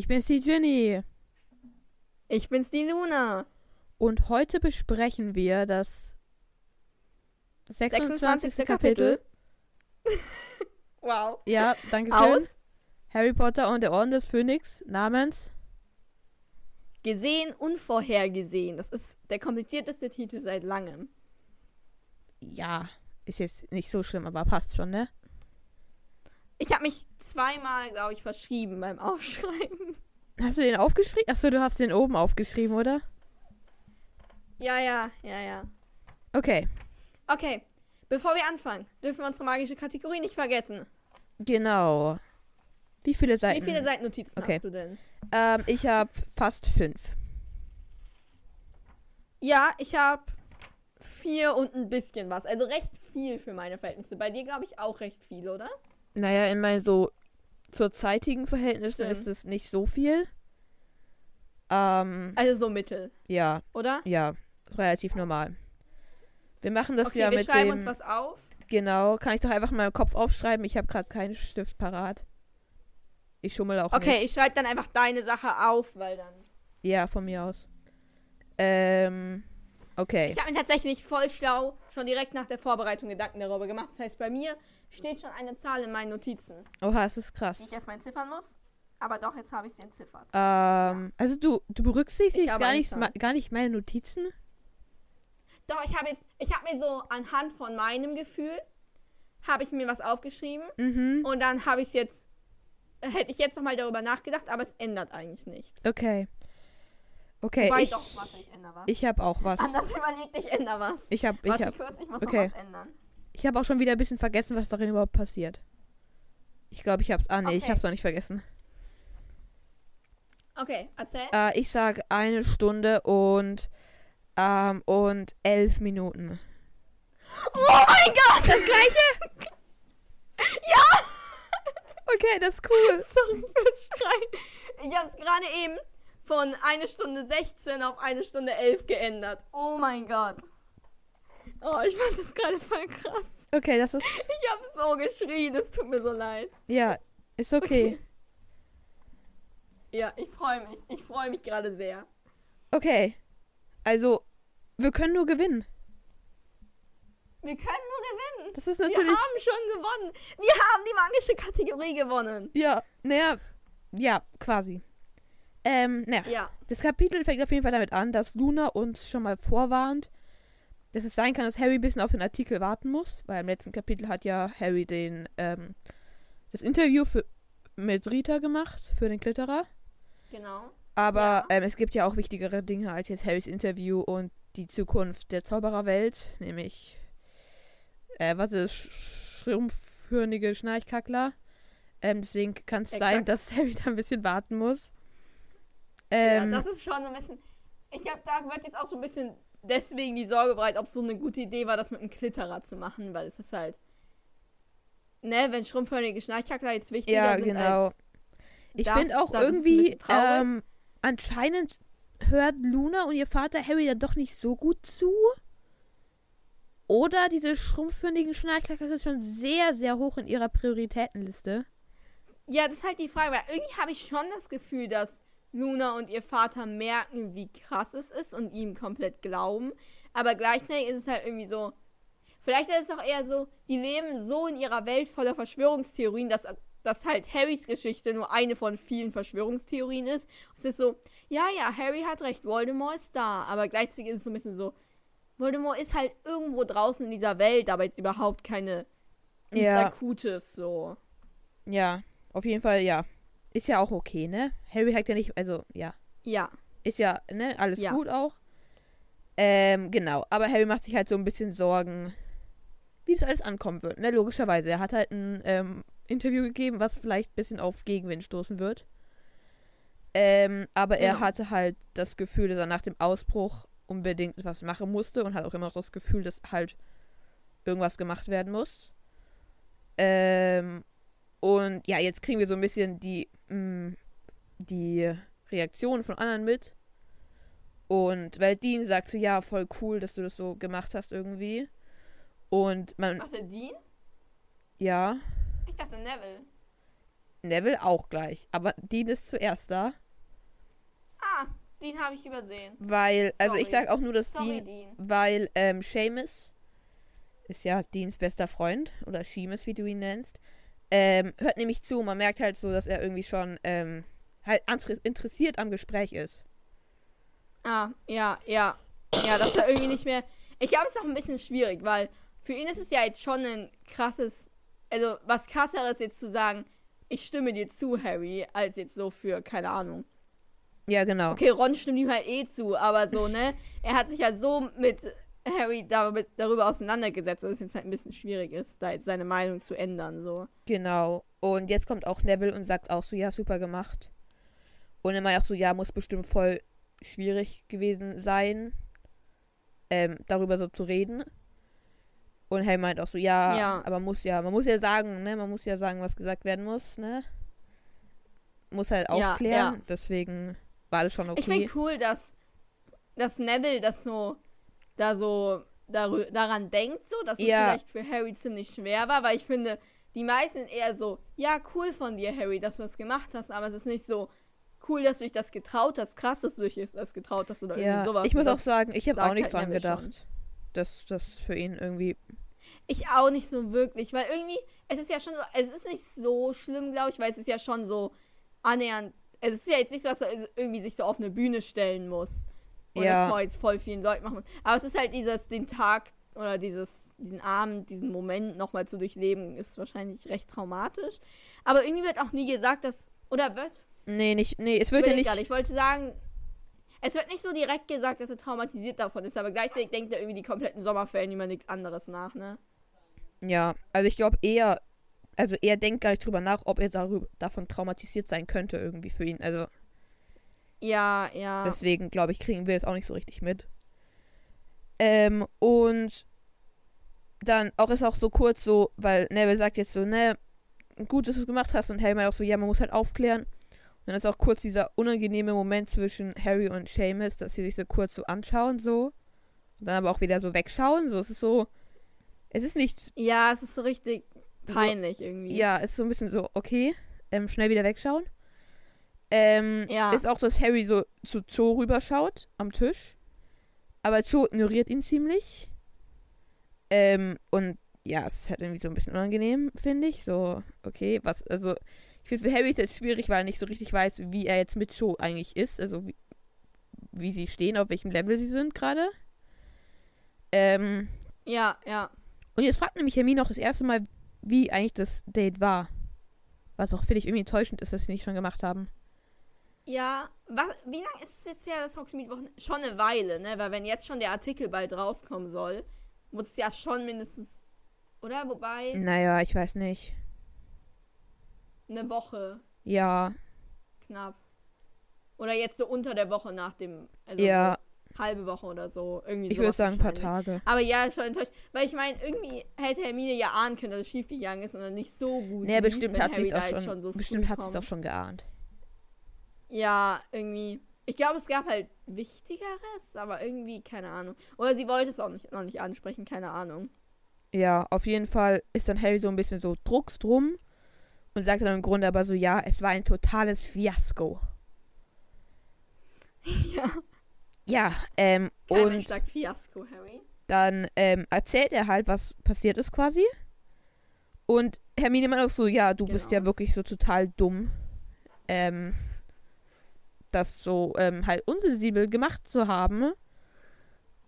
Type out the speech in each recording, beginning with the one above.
Ich bin's die Ginny. Ich bin's die Luna. Und heute besprechen wir das 26. 26. Kapitel. wow. Ja, danke schön. Aus Harry Potter und der Orden des Phönix namens. gesehen, unvorhergesehen. Das ist der komplizierteste Titel seit langem. Ja, ist jetzt nicht so schlimm, aber passt schon, ne? Ich habe mich zweimal, glaube ich, verschrieben beim Aufschreiben. Hast du den aufgeschrieben? Achso, du hast den oben aufgeschrieben, oder? Ja, ja, ja, ja. Okay, Okay, bevor wir anfangen, dürfen wir unsere magische Kategorie nicht vergessen. genau. Wie viele Seiten? Wie viele Seitennotizen Okay. hast du denn? Ähm, ich habe fast fünf. Ja, ich habe vier und ein bisschen was. Also recht viel für meine Verhältnisse. Bei dir, glaube ich, auch recht viel, oder? Naja, in meinen so zurzeitigen Verhältnissen Stimmt. ist es nicht so viel. Ähm, Also so mittel, ja, oder? ja, relativ normal. Wir machen das okay, ja wir mit schreiben dem. uns was auf. Genau, kann ich doch einfach mal im Kopf aufschreiben. Ich habe gerade keinen Stift parat. Ich schummel auch Okay, nicht. ich schreibe dann einfach deine Sache auf, weil dann. Ja, von mir aus. Ähm, okay. Ich habe mir tatsächlich voll schlau schon direkt nach der Vorbereitung Gedanken darüber gemacht. Das heißt, bei mir steht schon eine Zahl in meinen Notizen, Oha, es ist die ich krass. erstmal entziffern muss. Aber doch, jetzt habe ich sie entziffert. Ähm, also du, du berücksichtigst gar nicht, gar nicht meine Notizen? Doch, ich habe jetzt, ich habe mir so anhand von meinem Gefühl, habe ich mir was aufgeschrieben Mhm. und dann habe ich es jetzt, hätte ich jetzt nochmal darüber nachgedacht, aber es ändert eigentlich nichts. Okay. Okay, Wobei ich, doch, warte, ich was. ich habe auch was. Anders überlegt, ich ändere was. Ich habe ich warte hab, kurz, ich muss okay. noch was ändern. ich hab auch schon wieder ein bisschen vergessen, was darin überhaupt passiert. Ich glaube, ich hab's. Ah, nee, ich Okay. hab's noch nicht vergessen. Okay, erzähl. Äh, ich sag eine Stunde und, ähm, und elf Minuten. Oh mein Gott! Das gleiche? Ja! Okay, das ist cool. Sorry fürs Schreien. Ich habe es gerade eben von eine Stunde 16 auf eine Stunde 11 geändert. Oh mein Gott. Oh, ich fand das gerade voll krass. Okay, das ist. Ich habe so geschrien, es tut mir so leid. Ja, ist okay. Ja, ich freue mich. Ich freue mich gerade sehr. Okay. Also, wir können nur gewinnen. Wir können nur gewinnen. Das ist Wir natürlich. haben schon gewonnen. Wir haben die magische Kategorie gewonnen. Ja, naja. Ja, quasi. Ähm, naja. Ja. Das Kapitel fängt auf jeden Fall damit an, dass Luna uns schon mal vorwarnt, dass es sein kann, dass Harry ein bisschen auf den Artikel warten muss, weil im letzten Kapitel hat ja Harry den, ähm, das Interview für, mit Rita gemacht, für den Klitterer. Genau. Aber Ja. ähm, es gibt ja auch wichtigere Dinge als jetzt Harrys Interview und die Zukunft der Zaubererwelt, nämlich, äh, was ist, Sch- schrumpfhörnige Schnarchkackler. Ähm, deswegen kann es sein, dass Harry da ein bisschen warten muss. Ähm, ja, das ist schon so ein bisschen. Ich glaube, da wird jetzt auch so ein bisschen deswegen die Sorge breit, ob es so eine gute Idee war, das mit einem Klitterer zu machen, weil es ist halt. Ne, wenn schrumpfhörnige Schnarchkackler jetzt wichtiger Ja, sind genau. als. Ich finde auch irgendwie, ähm, anscheinend hört Luna und ihr Vater Harry dann doch nicht so gut zu. Oder diese schrumpfhörnigen Schnarchklacker sind schon sehr, sehr hoch in ihrer Prioritätenliste. Ja, das ist halt die Frage, weil irgendwie habe ich schon das Gefühl, dass Luna und ihr Vater merken, wie krass es ist und ihm komplett glauben. Aber gleichzeitig ist es halt irgendwie so. Vielleicht ist es auch eher so, die leben so in ihrer Welt voller Verschwörungstheorien, dass, dass halt Harrys Geschichte nur eine von vielen Verschwörungstheorien ist. Es ist so, ja, ja, Harry hat recht, Voldemort ist da. Aber gleichzeitig ist es so ein bisschen so, Voldemort ist halt irgendwo draußen in dieser Welt, aber jetzt überhaupt keine nichts Ja. Akutes so. Ja, auf jeden Fall, ja. Ist ja auch okay, ne? Harry hat ja nicht, also, ja. Ja. Ist ja, ne, alles Ja. gut auch. Ähm, genau. Aber Harry macht sich halt so ein bisschen Sorgen, wie das alles ankommen wird, ne? Logischerweise. Er hat halt ein ähm, Interview gegeben, was vielleicht ein bisschen auf Gegenwind stoßen wird. Ähm, aber er Genau. hatte halt das Gefühl, dass er nach dem Ausbruch unbedingt etwas machen musste und hat auch immer noch das Gefühl, dass halt irgendwas gemacht werden muss. Ähm, und ja, jetzt kriegen wir so ein bisschen die, mh, die Reaktionen von anderen mit. Und weil Dean sagt so, ja, voll cool, dass du das so gemacht hast irgendwie. Und man, Was, der Dean? ja, Ich dachte Neville. Neville auch gleich. Aber Dean ist zuerst da. Ah, den habe ich übersehen. Weil, also ich Sorry. sag auch nur, dass Sorry, Dean, Dean. weil ähm, Seamus ist ja Deans bester Freund oder Seamus, wie du ihn nennst, ähm, hört nämlich zu. Man merkt halt so, dass er irgendwie schon ähm, halt interessiert am Gespräch ist. Ah, ja, ja. Ja, dass er irgendwie nicht mehr. Ich glaube, es ist auch ein bisschen schwierig, weil für ihn ist es ja jetzt schon ein krasses. Also, was krasseres jetzt zu sagen, ich stimme dir zu, Harry, als jetzt so für, keine Ahnung. Ja, genau. Okay, Ron stimmt ihm halt eh zu, aber so, ne? Er hat sich halt so mit Harry darüber auseinandergesetzt, dass es jetzt halt ein bisschen schwierig ist, da jetzt seine Meinung zu ändern, so. Genau. Und jetzt kommt auch Neville und sagt auch so, ja, super gemacht. Und er meint auch so, ja, muss bestimmt voll schwierig gewesen sein, ähm, darüber so zu reden. Und Harry meint auch so, ja, Ja. aber muss ja, man muss ja sagen, ne, man muss ja sagen, was gesagt werden muss, ne? Muss halt Ja, aufklären, ja. deswegen war das schon okay. Ich finde cool, dass, dass Neville das so, da so daran denkt, so, dass es Ja. vielleicht für Harry ziemlich schwer war, weil ich finde, die meisten sind eher so, ja, cool von dir, Harry, dass du das gemacht hast, aber es ist nicht so cool, dass du dich das getraut hast, krass, dass du dich das getraut hast oder ja, irgendwie sowas. ich muss auch sagen, ich habe auch nicht halt dran Neville schon. gedacht, dass das für ihn irgendwie Ich auch nicht so wirklich, weil irgendwie, es ist ja schon so, es ist nicht so schlimm, glaube ich, weil es ist ja schon so annähernd, es ist ja jetzt nicht so, dass er irgendwie sich so auf eine Bühne stellen muss. Und Ja. das vor jetzt voll vielen Leuten machen. Aber es ist halt dieses, den Tag oder dieses, diesen Abend, diesen Moment nochmal zu durchleben, ist wahrscheinlich recht traumatisch. Aber irgendwie wird auch nie gesagt, dass, oder wird? Nee, nicht, nee, es wird ja nicht. Ich wollte sagen, es wird nicht so direkt gesagt, dass er traumatisiert davon ist, aber gleichzeitig denkt er irgendwie die kompletten Sommerferien über nichts anderes nach, ne? Ja, also ich glaube eher, also er denkt gar nicht drüber nach, ob er darüber, davon traumatisiert sein könnte irgendwie für ihn. Also Ja, ja. deswegen glaube ich, kriegen wir es auch nicht so richtig mit. Ähm, und dann auch ist auch so kurz so, weil Neville sagt jetzt so, ne, gut, dass du es gemacht hast und Harry meint auch so, ja, man muss halt aufklären. Und dann ist auch kurz dieser unangenehme Moment zwischen Harry und Seamus, dass sie sich so kurz so anschauen so und dann aber auch wieder so wegschauen. So, es ist so, es ist nicht Ja, es ist so richtig peinlich irgendwie. Ja, ist so ein bisschen so, okay, ähm, schnell wieder wegschauen. Ähm, Ja. Ist auch, dass Harry so zu Cho rüberschaut am Tisch. Aber Cho ignoriert ihn ziemlich. Ähm, und ja, es ist halt irgendwie so ein bisschen unangenehm, finde ich. So, okay, was, also, ich finde für Harry ist jetzt schwierig, weil er nicht so richtig weiß, wie er jetzt mit Cho eigentlich ist. Also, wie, wie sie stehen, auf welchem Level sie sind gerade. Ähm, Ja, ja. und jetzt fragt nämlich Hermine auch das erste Mal, wie eigentlich das Date war. Was auch, finde ich, irgendwie enttäuschend ist, dass sie nicht schon gemacht haben. Ja, was, wie lange ist es jetzt her, das Hogsmeade-Wochen? Schon eine Weile, ne? Weil wenn jetzt schon der Artikel bald rauskommen soll, muss es ja schon mindestens, oder? Wobei, Naja, ich weiß nicht. eine Woche Ja, knapp. Oder jetzt so unter der Woche nach dem, also ja, so halbe Woche oder so. Irgendwie ich würde sagen, ein paar. Tage. Aber ja, ist schon enttäuscht. Weil ich meine, irgendwie hätte Hermine ja ahnen können, dass es schiefgegangen ist und dann nicht so gut. Lief, bestimmt hat sie es auch schon, jetzt so bestimmt hat sie es auch schon geahnt. Ja, irgendwie. Ich glaube, es gab halt Wichtigeres, aber irgendwie, keine Ahnung. Oder sie wollte es auch nicht, noch nicht ansprechen, keine Ahnung. Ja, auf jeden Fall ist dann Harry so ein bisschen so drucks drum und sagt dann im Grunde aber so, ja, es war ein totales Fiasko. ja. Ja, ähm, Kein Mensch und sagt Fiasko, Harry. dann ähm, erzählt er halt, was passiert ist quasi. Und Hermine meint auch so, ja, du bist Genau. ja wirklich so total dumm, ähm, das so ähm, halt unsensibel gemacht zu haben.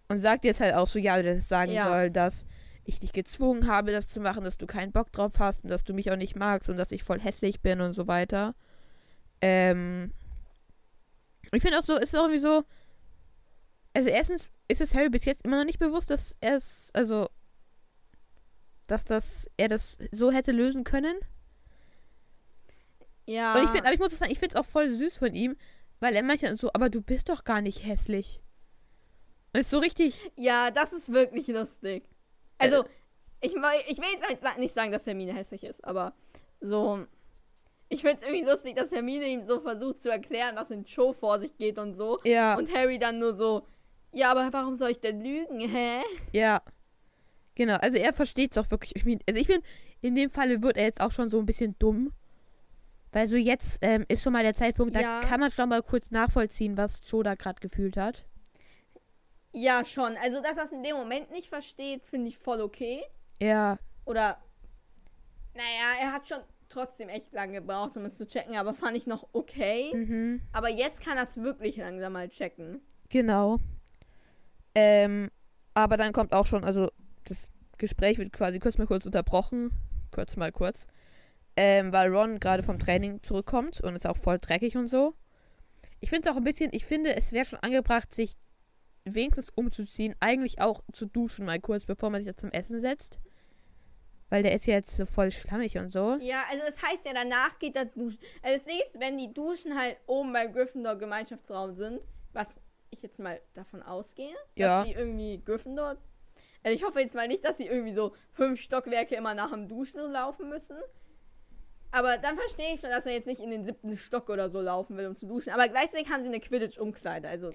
Und sagt jetzt halt auch so, ja, dass es sagen Ja. soll, dass ich dich gezwungen habe, das zu machen, dass du keinen Bock drauf hast und dass du mich auch nicht magst und dass ich voll hässlich bin und so weiter. Ähm, ich finde auch so, ist auch irgendwie so, also erstens ist es Harry bis jetzt immer noch nicht bewusst, dass er es, also, dass das, er das so hätte lösen können. Ja. Und ich finde, aber ich muss sagen, ich finde es auch voll süß von ihm, weil er meint dann so, aber du bist doch gar nicht hässlich. Ist so richtig, ja, das ist wirklich lustig. Also, ich, ich will jetzt nicht- sagen, dass Hermine hässlich ist, aber so. Ich finde es irgendwie lustig, dass Hermine ihm so versucht zu erklären, was in Cho vor sich geht und so. ja, Und Harry dann nur so, ja, aber warum soll ich denn lügen, hä? ja. Genau, also er versteht es auch wirklich. Ich mein, also ich finde, in dem Falle wird er jetzt auch schon so ein bisschen dumm. Weil so jetzt ähm, ist schon mal der Zeitpunkt, da Ja. kann man schon mal kurz nachvollziehen, was Joe da gerade gefühlt hat. Ja, schon. Also, dass er es in dem Moment nicht versteht, finde ich voll okay. Ja, Oder, naja, er hat schon trotzdem echt lange gebraucht, um es zu checken, aber fand ich noch okay. mhm. Aber jetzt kann er es wirklich langsam mal checken. Genau. Ähm, aber dann kommt auch schon, also das Gespräch wird quasi kurz mal kurz unterbrochen. Kurz mal kurz. Ähm, weil Ron gerade vom Training zurückkommt und ist auch voll dreckig und so. Ich finde es auch ein bisschen, ich finde, es wäre schon angebracht, sich wenigstens umzuziehen, eigentlich auch zu duschen mal kurz, bevor man sich jetzt zum Essen setzt. Weil der ist ja jetzt so voll schlammig und so. Ja, also es heißt ja, danach geht er duschen. Also das Ding ist, wenn die Duschen halt oben beim Gryffindor Gemeinschaftsraum sind, was ich jetzt mal davon ausgehe, Ja. dass die irgendwie Gryffindor. Also ich hoffe jetzt mal nicht, dass sie irgendwie so fünf Stockwerke immer nach dem Duschen laufen müssen. Aber dann verstehe ich schon, dass er jetzt nicht in den siebten Stock oder so laufen will, um zu duschen. Aber gleichzeitig haben sie eine Quidditch-Umkleide. Also.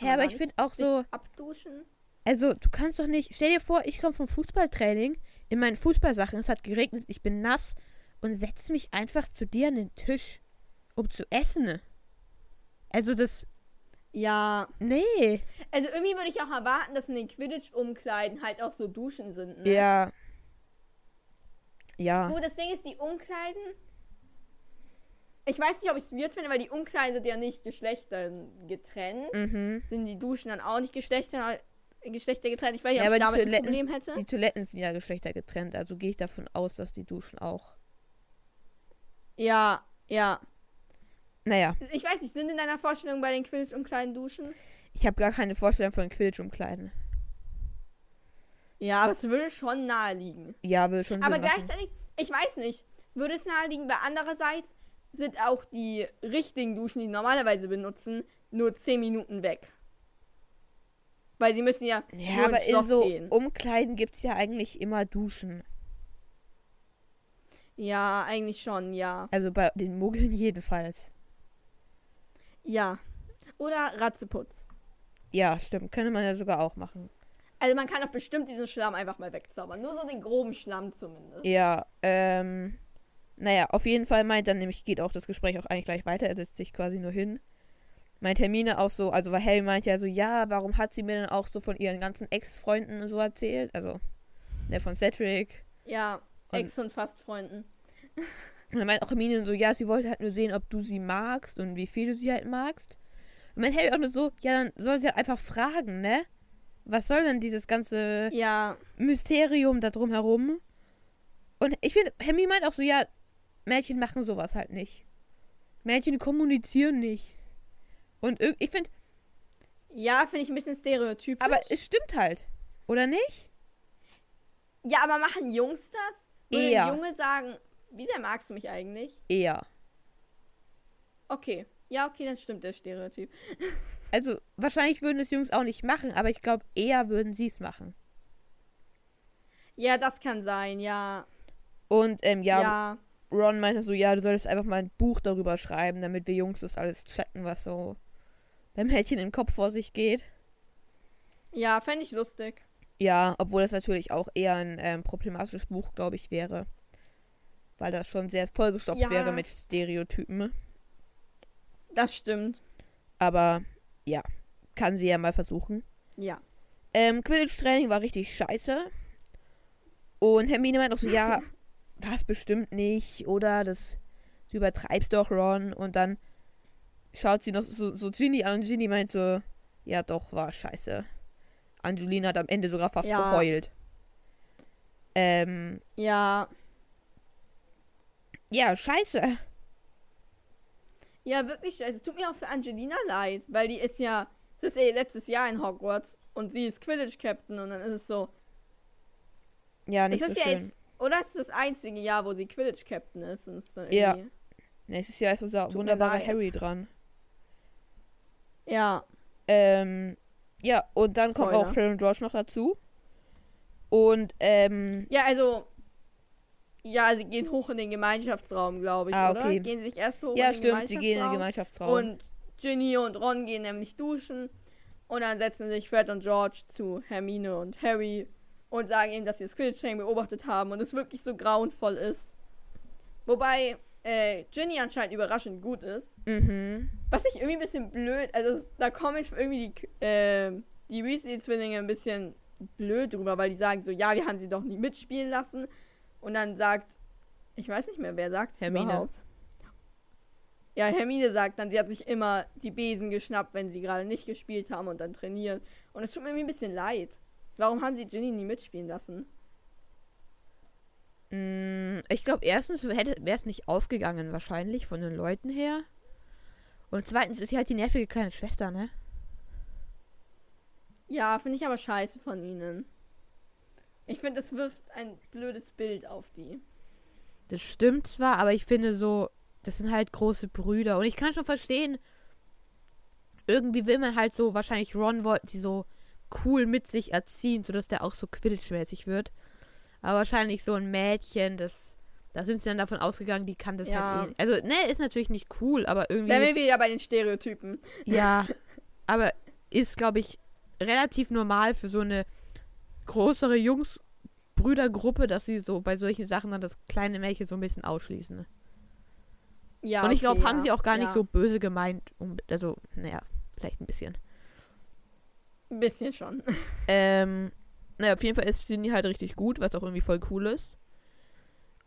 Ja, aber ich finde auch so, Abduschen. Also, du kannst doch nicht. Stell dir vor, ich komme vom Fußballtraining in meinen Fußballsachen, es hat geregnet, ich bin nass und setze mich einfach zu dir an den Tisch, um zu essen. Also, das. Ja. Nee. Also irgendwie würde ich auch erwarten, dass in den Quidditch-Umkleiden halt auch so Duschen sind. Ne? Ja. Ja. Gut, das Ding ist, die Umkleiden. Ich weiß nicht, ob ich es weird finde, weil die Umkleiden sind ja nicht Geschlechtern getrennt. Mhm. Sind die Duschen dann auch nicht Geschlechter, getrennt? Ich weiß nicht, Ja, ob ich damit ein Toiletten- Problem hätte. Die Toiletten sind ja Geschlechter getrennt, also gehe ich davon aus, dass die Duschen auch. Ja, ja. Naja, Ich weiß nicht, sind in deiner Vorstellung bei den Quidditch-Umkleiden Duschen? ich habe gar keine Vorstellung von Quidditch-Umkleiden. Ja, aber es würde schon naheliegen. Ja, will schon Aber Sinn machen. gleichzeitig, ich weiß nicht, würde es naheliegen, weil andererseits sind auch die richtigen Duschen, die normalerweise benutzen, nur 10 Minuten weg. Weil sie müssen ja, Ja, nur aber in so gehen. Umkleiden gibt es ja eigentlich immer Duschen. Ja, eigentlich schon, ja. Also bei den Muggeln jedenfalls. Ja. Oder Ratzeputz. Ja, stimmt. Könnte man ja sogar auch machen. Also man kann doch bestimmt diesen Schlamm einfach mal wegzaubern. Nur so den groben Schlamm zumindest. Ja, ähm. Naja, auf jeden Fall meint dann nämlich, geht auch das Gespräch auch eigentlich gleich weiter. Er setzt sich quasi nur hin. Meint Hermine auch so, also weil Harry meint ja so, ja, warum hat sie mir denn auch so von ihren ganzen Ex-Freunden so erzählt? Also, der von Cedric. Ja, Und- Ex- und Fastfreunden. Und dann meint auch Hermine so, ja, sie wollte halt nur sehen, ob du sie magst und wie viel du sie halt magst. Und meint Harry auch nur so, ja, dann soll sie halt einfach fragen, ne? Was soll denn dieses ganze Ja, Mysterium da drumherum? Und ich finde, Hermine meint auch so, ja, Mädchen machen sowas halt nicht. Mädchen kommunizieren nicht. Und ich finde, ja, finde ich ein bisschen stereotypisch. aber es stimmt halt. Oder nicht? ja, aber machen Jungs das? Würde Eher. Junge sagen, wie sehr magst du mich eigentlich? Eher. Okay. Ja, okay, dann stimmt der Stereotyp. Also, wahrscheinlich würden es Jungs auch nicht machen, aber ich glaube, eher würden sie es machen. Ja, das kann sein, ja. Und, ähm, ja, Ja. Ron meinte so, ja, du solltest einfach mal ein Buch darüber schreiben, damit wir Jungs das alles checken, was so beim Mädchen im Kopf vor sich geht. Ja, fände ich lustig. Ja, obwohl das natürlich auch eher ein ähm, problematisches Buch, glaube ich, wäre. Weil das schon sehr vollgestopft Ja. wäre mit Stereotypen. Das stimmt. Aber ja, kann sie ja mal versuchen. Ja. Ähm, Quidditch-Training war richtig scheiße. Und Hermine meint auch so, ja, was bestimmt nicht, oder? Das, du übertreibst doch, Ron. Und dann schaut sie noch so, so Ginny an und Ginny meint so, ja doch, war scheiße. Angelina hat am Ende sogar fast Ja. geheult. Ähm, Ja. ja, scheiße. Ja, wirklich scheiße. Es tut mir auch für Angelina leid, weil die ist ja, das ist ja ihr letztes Jahr in Hogwarts und sie ist Quidditch-Captain und dann ist es so. Ja, nicht es so ist schön. ja jetzt, oder es ist das einzige Jahr, wo sie Quidditch-Captain ist und es ist dann Ja. Nächstes Jahr ist unser Tut wunderbarer. Harry dran. Ja. Ähm, ja, und dann kommen auch Spoiler. Fred und George noch dazu. Und, ähm, Ja, also. Ja, sie gehen hoch in den Gemeinschaftsraum, glaube ich, Ah, oder? okay. Gehen sie sich erst hoch ja, in den stimmt, sie gehen in den Gemeinschaftsraum. Gemeinschaftsraum. Und Ginny und Ron gehen nämlich duschen. Und dann setzen sich Fred und George zu Hermine und Harry und sagen ihm, dass sie das Quidditch-Training beobachtet haben und es wirklich so grauenvoll ist. Wobei, äh, Ginny anscheinend überraschend gut ist. Mhm. Was ich irgendwie ein bisschen blöd, also da kommen jetzt irgendwie die, äh, die Weasley-Zwillinge ein bisschen blöd drüber, weil die sagen so, ja, wir haben sie doch nie mitspielen lassen. Und dann sagt, ich weiß nicht mehr, wer sagt es Hermine. überhaupt. Ja, Hermine sagt dann, sie hat sich immer die Besen geschnappt, wenn sie gerade nicht gespielt haben und dann trainieren. Und es tut mir irgendwie ein bisschen leid. Warum haben sie Ginny nie mitspielen lassen? Mm, Ich glaube, erstens wäre es nicht aufgegangen, wahrscheinlich, von den Leuten her. Und zweitens ist sie halt die nervige kleine Schwester, ne? Ja, finde ich aber scheiße von ihnen. Ich finde, das wirft ein blödes Bild auf die. Das stimmt zwar, aber ich finde so, das sind halt große Brüder. Und ich kann schon verstehen, irgendwie will man halt so, wahrscheinlich Ron wollte sie so cool mit sich erziehen, sodass der auch so Quidditch-mäßig wird. Aber wahrscheinlich so ein Mädchen, das, da sind sie dann davon ausgegangen, die kann das Ja. halt eh. Also, ne, ist natürlich nicht cool, aber irgendwie. Wären wir wieder bei den Stereotypen. Ja, aber ist, glaube ich, relativ normal für so eine größere Jungs-Brüdergruppe, dass sie so bei solchen Sachen dann das kleine Mädchen so ein bisschen ausschließen. ne? Ja, Und ich glaube, okay, haben ja. sie auch gar nicht Ja. so böse gemeint. Um, also, naja, vielleicht ein bisschen. Ein bisschen schon. Ähm, naja, auf jeden Fall ist Ginny halt richtig gut, was auch irgendwie voll cool ist.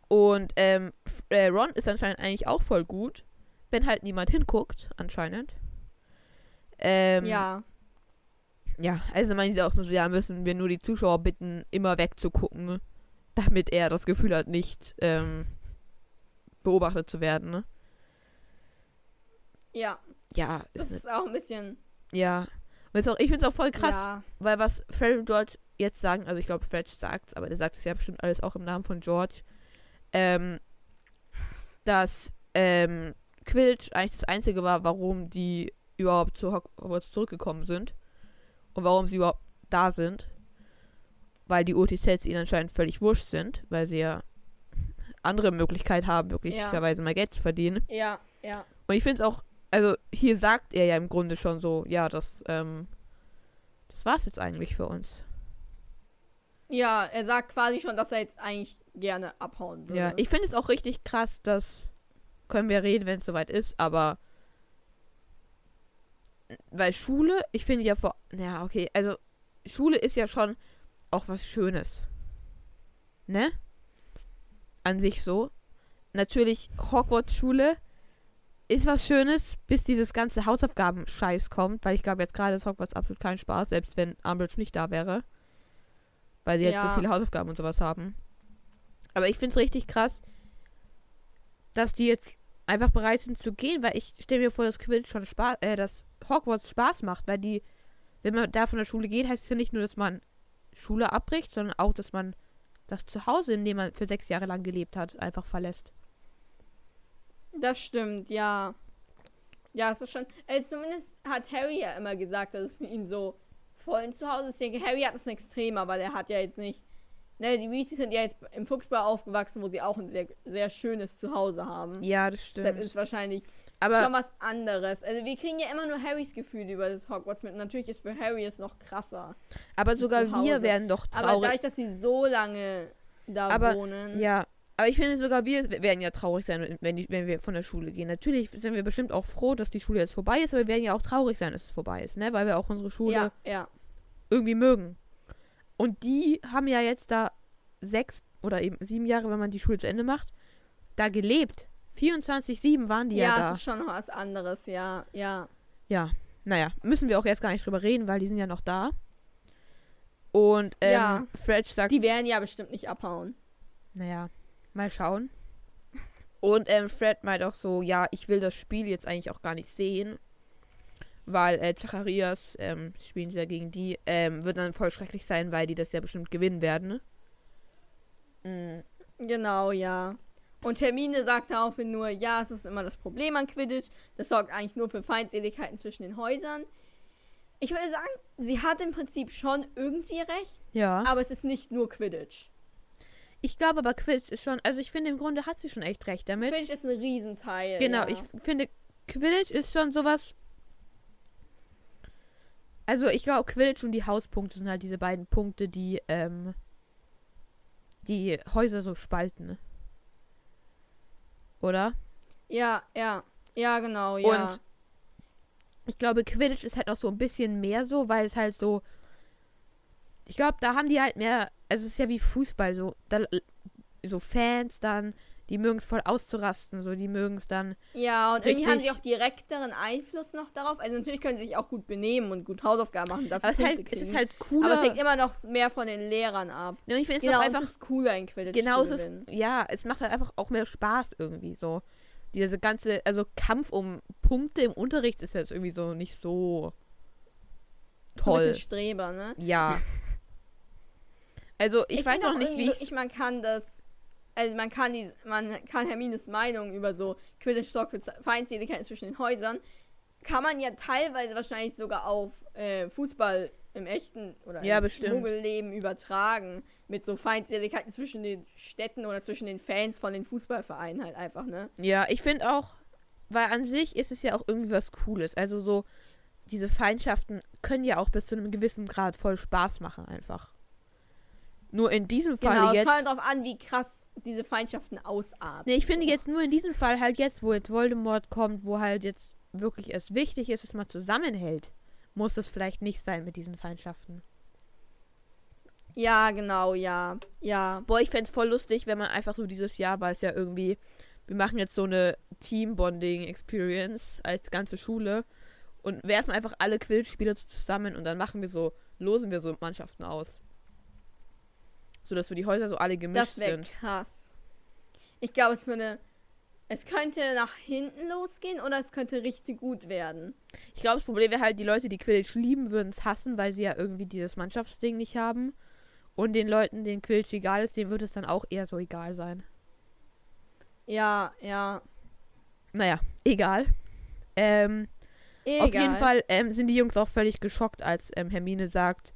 Und ähm, äh, Ron ist anscheinend eigentlich auch voll gut, wenn halt niemand hinguckt, anscheinend. Ähm, ja. Ja, also meinen sie auch nur so, ja, müssen wir nur die Zuschauer bitten, immer wegzugucken, damit er das Gefühl hat, nicht ähm, beobachtet zu werden, ne? Ja. Ja, Das ist, ne- ist auch ein bisschen. ja. Und auch, ich finde es auch voll krass, Ja. weil was Fred und George jetzt sagen, also ich glaube, Fred sagt aber der sagt es ja bestimmt alles auch im Namen von George, ähm, dass ähm, Quidditch eigentlich das Einzige war, warum die überhaupt zu Hogwarts zurückgekommen sind und warum sie überhaupt da sind, weil die UTZs ihnen anscheinend völlig wurscht sind, weil sie ja andere Möglichkeit haben, möglicherweise mal Geld zu verdienen. Ja, ja. Und ich finde es auch, also hier sagt er ja im Grunde schon so, ja, das, ähm, das war's jetzt eigentlich für uns. Ja, er sagt quasi schon, dass er jetzt eigentlich gerne abhauen würde. Ja, ich finde es auch richtig krass, dass können wir reden, wenn es soweit ist, aber weil Schule, ich finde ja vor, ja, okay, also Schule ist ja schon auch was Schönes. Ne? An sich so. Natürlich Hogwarts Schule ist was Schönes, bis dieses ganze Hausaufgaben-Scheiß kommt, weil ich glaube jetzt gerade ist Hogwarts absolut kein Spaß, selbst wenn Umbridge nicht da wäre. Weil sie jetzt so Ja. viele Hausaufgaben und sowas haben. Aber ich finde es richtig krass, dass die jetzt einfach bereit sind zu gehen, weil ich stelle mir vor, dass Quidditch schon Spaß, äh, dass Hogwarts Spaß macht, weil die, wenn man da von der Schule geht, heißt es ja nicht nur, dass man Schule abbricht, sondern auch, dass man das Zuhause, in dem man für sechs Jahre lang gelebt hat, einfach verlässt. Das stimmt, ja. Ja, es ist schon. Äh, zumindest hat Harry ja immer gesagt, dass es für ihn so voll ein Zuhause ist. Harry hat es extrem, aber der hat ja jetzt nicht. Ne, die Weasleys sind ja jetzt im Fuchsbau aufgewachsen, wo sie auch ein sehr, sehr schönes Zuhause haben. Ja, das Deshalb stimmt. ist wahrscheinlich Aber schon was anderes. Also wir kriegen ja immer nur Harrys Gefühl über das Hogwarts mit. Natürlich ist für Harry es noch krasser. Aber sogar wir werden doch Aber traurig. dadurch, dass sie so lange da Aber, wohnen. Ja, aber ich finde sogar wir werden ja traurig sein, wenn, die, wenn wir von der Schule gehen. Natürlich sind wir bestimmt auch froh, dass die Schule jetzt vorbei ist, aber wir werden ja auch traurig sein, dass es vorbei ist, ne? Weil wir auch unsere Schule ja, ja. irgendwie mögen. Und die haben ja jetzt da sechs oder eben sieben Jahre, wenn man die Schule zu Ende macht, da gelebt. 24-7 waren die ja, Ja, da. es ist schon was anderes, ja, ja. Ja, naja, müssen wir auch erst gar nicht drüber reden, weil die sind ja noch da. Und ähm, Ja. Fred sagt, Die werden ja bestimmt nicht abhauen. naja, mal schauen. Und ähm, Fred meint auch so, ja, ich will das Spiel jetzt eigentlich auch gar nicht sehen. Weil äh, Zacharias, ähm, spielen sie ja gegen die, ähm, wird dann voll schrecklich sein, weil die das ja bestimmt gewinnen werden. Ne? Mm. Genau, ja. Und Hermine sagt daraufhin nur, ja, es ist immer das Problem an Quidditch. Das sorgt eigentlich nur für Feindseligkeiten zwischen den Häusern. Ich würde sagen, sie hat im Prinzip schon irgendwie recht, Ja. aber es ist nicht nur Quidditch. Ich glaube aber Quidditch ist schon, also ich finde im Grunde hat sie schon echt recht damit. Quidditch ist ein Riesenteil. Genau, ja. ich finde Quidditch ist schon sowas. Also ich glaube Quidditch und die Hauspunkte sind halt diese beiden Punkte, die ähm, die Häuser so spalten. oder? Ja, ja. Ja, genau, ja. Und ich glaube, Quidditch ist halt auch so ein bisschen mehr so, weil es halt so. Ich glaube, da haben die halt mehr. Also, es ist ja wie Fußball, so. Da, so Fans dann, die mögen es voll auszurasten, so. Die mögen es dann. ja, und irgendwie haben sie auch direkteren Einfluss noch darauf. Also natürlich können sie sich auch gut benehmen und gut Hausaufgaben machen. Dafür Aber es halt, es ist halt cooler. Aber es hängt immer noch mehr von den Lehrern ab. Ja, und ich finde es Genau, und einfach. es ist cooler in Quidditch Genau, es ist. Ja, es macht halt einfach auch mehr Spaß irgendwie so. Diese ganze. Also, Kampf um Punkte im Unterricht ist jetzt irgendwie so nicht so. So ein Toll. Streber, ne? Ja. Also, ich, weiß find auch nicht, wie ich. ich man kann das also man kann die man kann Hermines Meinung über so Quidditch Ze- Feindseligkeiten zwischen den Häusern kann man ja teilweise wahrscheinlich sogar auf äh, Fußball im echten oder Ja, im bestimmt. Muggelleben übertragen mit so Feindseligkeiten zwischen den Städten oder zwischen den Fans von den Fußballvereinen halt einfach, ne? Ja, ich finde auch, weil an sich ist es ja auch irgendwie was Cooles. Also so, diese Feindschaften können ja auch bis zu einem gewissen Grad voll Spaß machen einfach. Nur in diesem Fall Genau, es jetzt. kommt darauf an, wie krass diese Feindschaften ausarten. Nee, ich finde jetzt nur in diesem Fall halt jetzt, wo jetzt Voldemort kommt, wo halt jetzt wirklich es wichtig ist, dass man zusammenhält, muss es vielleicht nicht sein mit diesen Feindschaften. Ja, genau, ja. Ja. Boah, ich fände es voll lustig, wenn man einfach so dieses Jahr, weil es ja irgendwie, wir machen jetzt so eine Team-Bonding-Experience als ganze Schule und werfen einfach alle Quidditch-Spieler so zusammen und dann machen wir so, losen wir so Mannschaften aus. So dass so die Häuser so alle gemischt Das sind. krass. Ich glaube, es würde. Es könnte nach hinten losgehen oder es könnte richtig gut werden. Ich glaube, das Problem wäre halt, die Leute, die Quidditch lieben, würden es hassen, weil sie ja irgendwie dieses Mannschaftsding nicht haben. Und den Leuten, denen Quidditch egal ist, denen wird es dann auch eher so egal sein. Ja, ja. Naja, egal. Ähm, Egal. Auf jeden Fall ähm, sind die Jungs auch völlig geschockt, als ähm, Hermine sagt,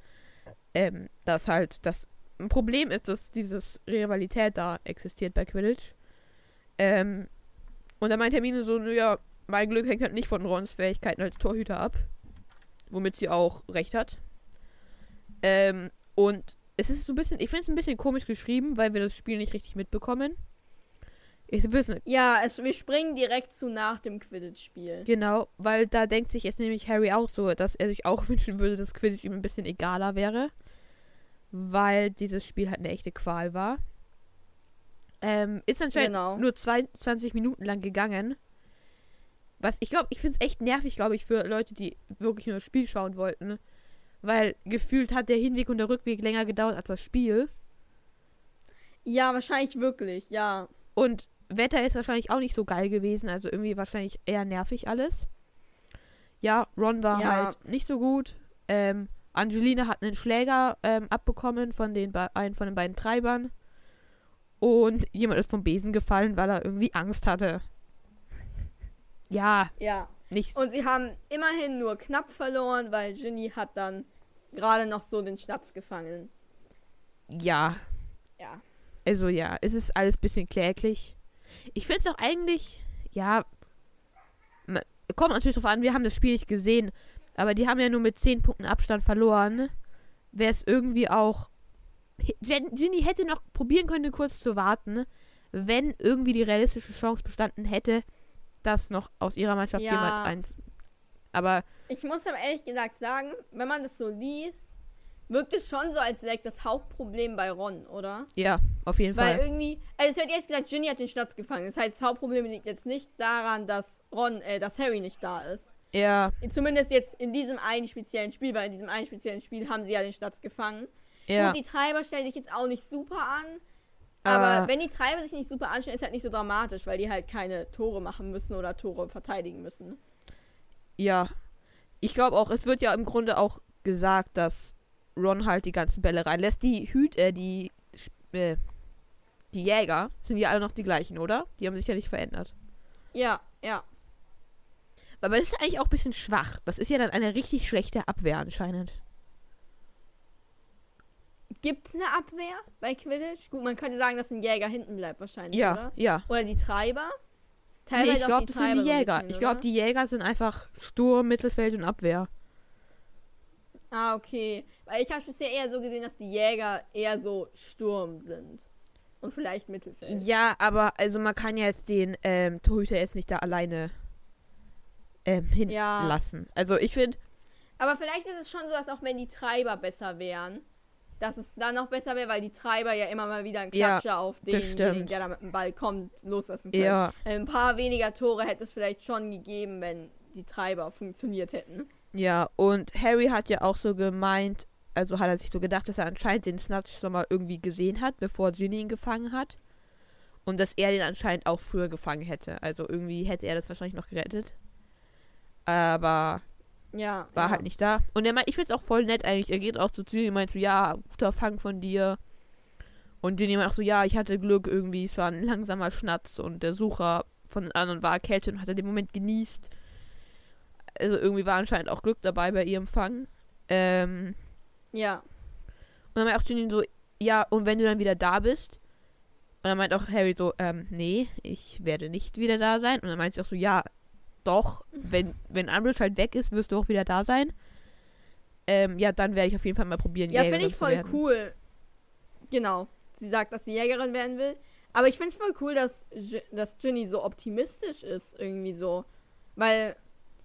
ähm, dass halt das ein Problem ist, dass dieses Rivalität da existiert bei Quidditch. Ähm, und da meint Hermine so, naja, mein Glück hängt halt nicht von Rons Fähigkeiten als Torhüter ab. Womit sie auch recht hat. Ähm, und es ist so ein bisschen, ich finde es ein bisschen komisch geschrieben, weil wir das Spiel nicht richtig mitbekommen. Ich wissen, Ja, es, wir springen direkt zu nach dem Quidditch-Spiel. Genau, weil da denkt sich jetzt nämlich Harry auch so, dass er sich auch wünschen würde, dass Quidditch ihm ein bisschen egaler wäre. Weil dieses Spiel halt eine echte Qual war. Ähm, ist anscheinend Genau. nur 22 Minuten lang gegangen. Was ich glaube, ich finde es echt nervig, glaube ich, für Leute, die wirklich nur das Spiel schauen wollten. Weil gefühlt hat der Hinweg und der Rückweg länger gedauert als das Spiel. Ja, wahrscheinlich wirklich, ja. Und Wetter ist wahrscheinlich auch nicht so geil gewesen, also irgendwie wahrscheinlich eher nervig alles. Ja, Ron war Ja. halt nicht so gut. Ähm, Angelina hat einen Schläger ähm, abbekommen von den einen von den beiden Treibern. Und jemand ist vom Besen gefallen, weil er irgendwie Angst hatte. Ja, Ja. nichts. Und sie haben immerhin nur knapp verloren, weil Ginny hat dann gerade noch so den Schnaps gefangen. Ja, Ja. also ja, es ist alles ein bisschen kläglich. Ich finde es auch eigentlich, ja, kommt natürlich drauf an, wir haben das Spiel nicht gesehen, aber die haben ja nur mit 10 Punkten Abstand verloren. Wäre es irgendwie auch. Ginny hätte noch probieren können, kurz zu warten, wenn irgendwie die realistische Chance bestanden hätte, dass noch aus ihrer Mannschaft Ja. jemand eins. Aber Ich muss aber ehrlich gesagt sagen, wenn man das so liest, wirkt es schon so, als wäre das Hauptproblem bei Ron, oder? ja, auf jeden Weil Fall. irgendwie, also es wird jetzt gesagt, Ginny hat den Schnatz gefangen. Das heißt, das Hauptproblem liegt jetzt nicht daran, dass Ron, äh, dass Harry nicht da ist. Ja, Zumindest jetzt in diesem einen speziellen Spiel, weil in diesem einen speziellen Spiel haben sie ja den Schnatz gefangen. ja. Gut, die Treiber stellen sich jetzt auch nicht super an. Aber Aber- wenn die Treiber sich nicht super anstellen, ist halt nicht so dramatisch, weil die halt keine Tore machen müssen oder Tore verteidigen müssen. Ja. Ich glaube auch, es wird ja im Grunde auch gesagt, dass Ron halt die ganzen Bälle reinlässt. Die Hüt, äh, die, äh, die Jäger sind ja alle noch die gleichen, oder? Die haben sich ja nicht verändert. Ja, ja. Aber das ist eigentlich auch ein bisschen schwach. Das ist ja dann eine richtig schlechte Abwehr anscheinend. Gibt es eine Abwehr bei Quidditch? Gut, man könnte sagen, dass ein Jäger hinten bleibt wahrscheinlich, Ja, oder? ja. Oder die Treiber? Nee, Teilweise ich auch glaube, das sind die Jäger. bisschen, ich glaube, die Jäger sind einfach Sturm, Mittelfeld und Abwehr. Ah, okay. Weil ich habe bisher eher so gesehen, dass die Jäger eher so Sturm sind. und vielleicht Mittelfeld. Ja, aber also man kann ja jetzt den ähm, Torhüter jetzt nicht da alleine ähm, Ja. hinlassen. Also ich finde, Aber vielleicht ist es schon so, dass auch wenn die Treiber besser wären, dass es dann noch besser wäre, weil die Treiber ja immer mal wieder einen Ja, Klatscher auf das denjenigen, der da mit dem Ball kommt, loslassen können. ja, Ein paar weniger Tore hätte es vielleicht schon gegeben, wenn die Treiber funktioniert hätten. ja. Und Harry hat ja auch so gemeint, also hat er sich so gedacht, dass er anscheinend den Snatch schon mal irgendwie gesehen hat, bevor Ginny ihn gefangen hat. Und dass er den anscheinend auch früher gefangen hätte. Also irgendwie hätte er das wahrscheinlich noch gerettet. Aber Ja. war ja. halt nicht da. Und er meint, ich finde es auch voll nett eigentlich. Er geht auch zu Ginny und meint so, ja, guter Fang von dir. Und Ginny meint auch so, ja, ich hatte Glück irgendwie. Es war ein langsamer Schnatz und der Sucher von den anderen war erkältet und hat er den Moment genießt. Also irgendwie war anscheinend auch Glück dabei bei ihrem Fang. Ähm, Ja. und dann meint auch Ginny so, ja, und wenn du dann wieder da bist. Und dann meint auch Harry so, ähm, nee, ich werde nicht wieder da sein. Und dann meint sie auch so, ja, doch, wenn, wenn Umbridge halt weg ist, wirst du auch wieder da sein. Ähm, ja, dann werde ich auf jeden Fall mal probieren, Ja, finde ich voll cool. Genau. Sie sagt, dass sie Jägerin werden will. Aber ich finde es voll cool, dass, dass Ginny so optimistisch ist, irgendwie so. Weil,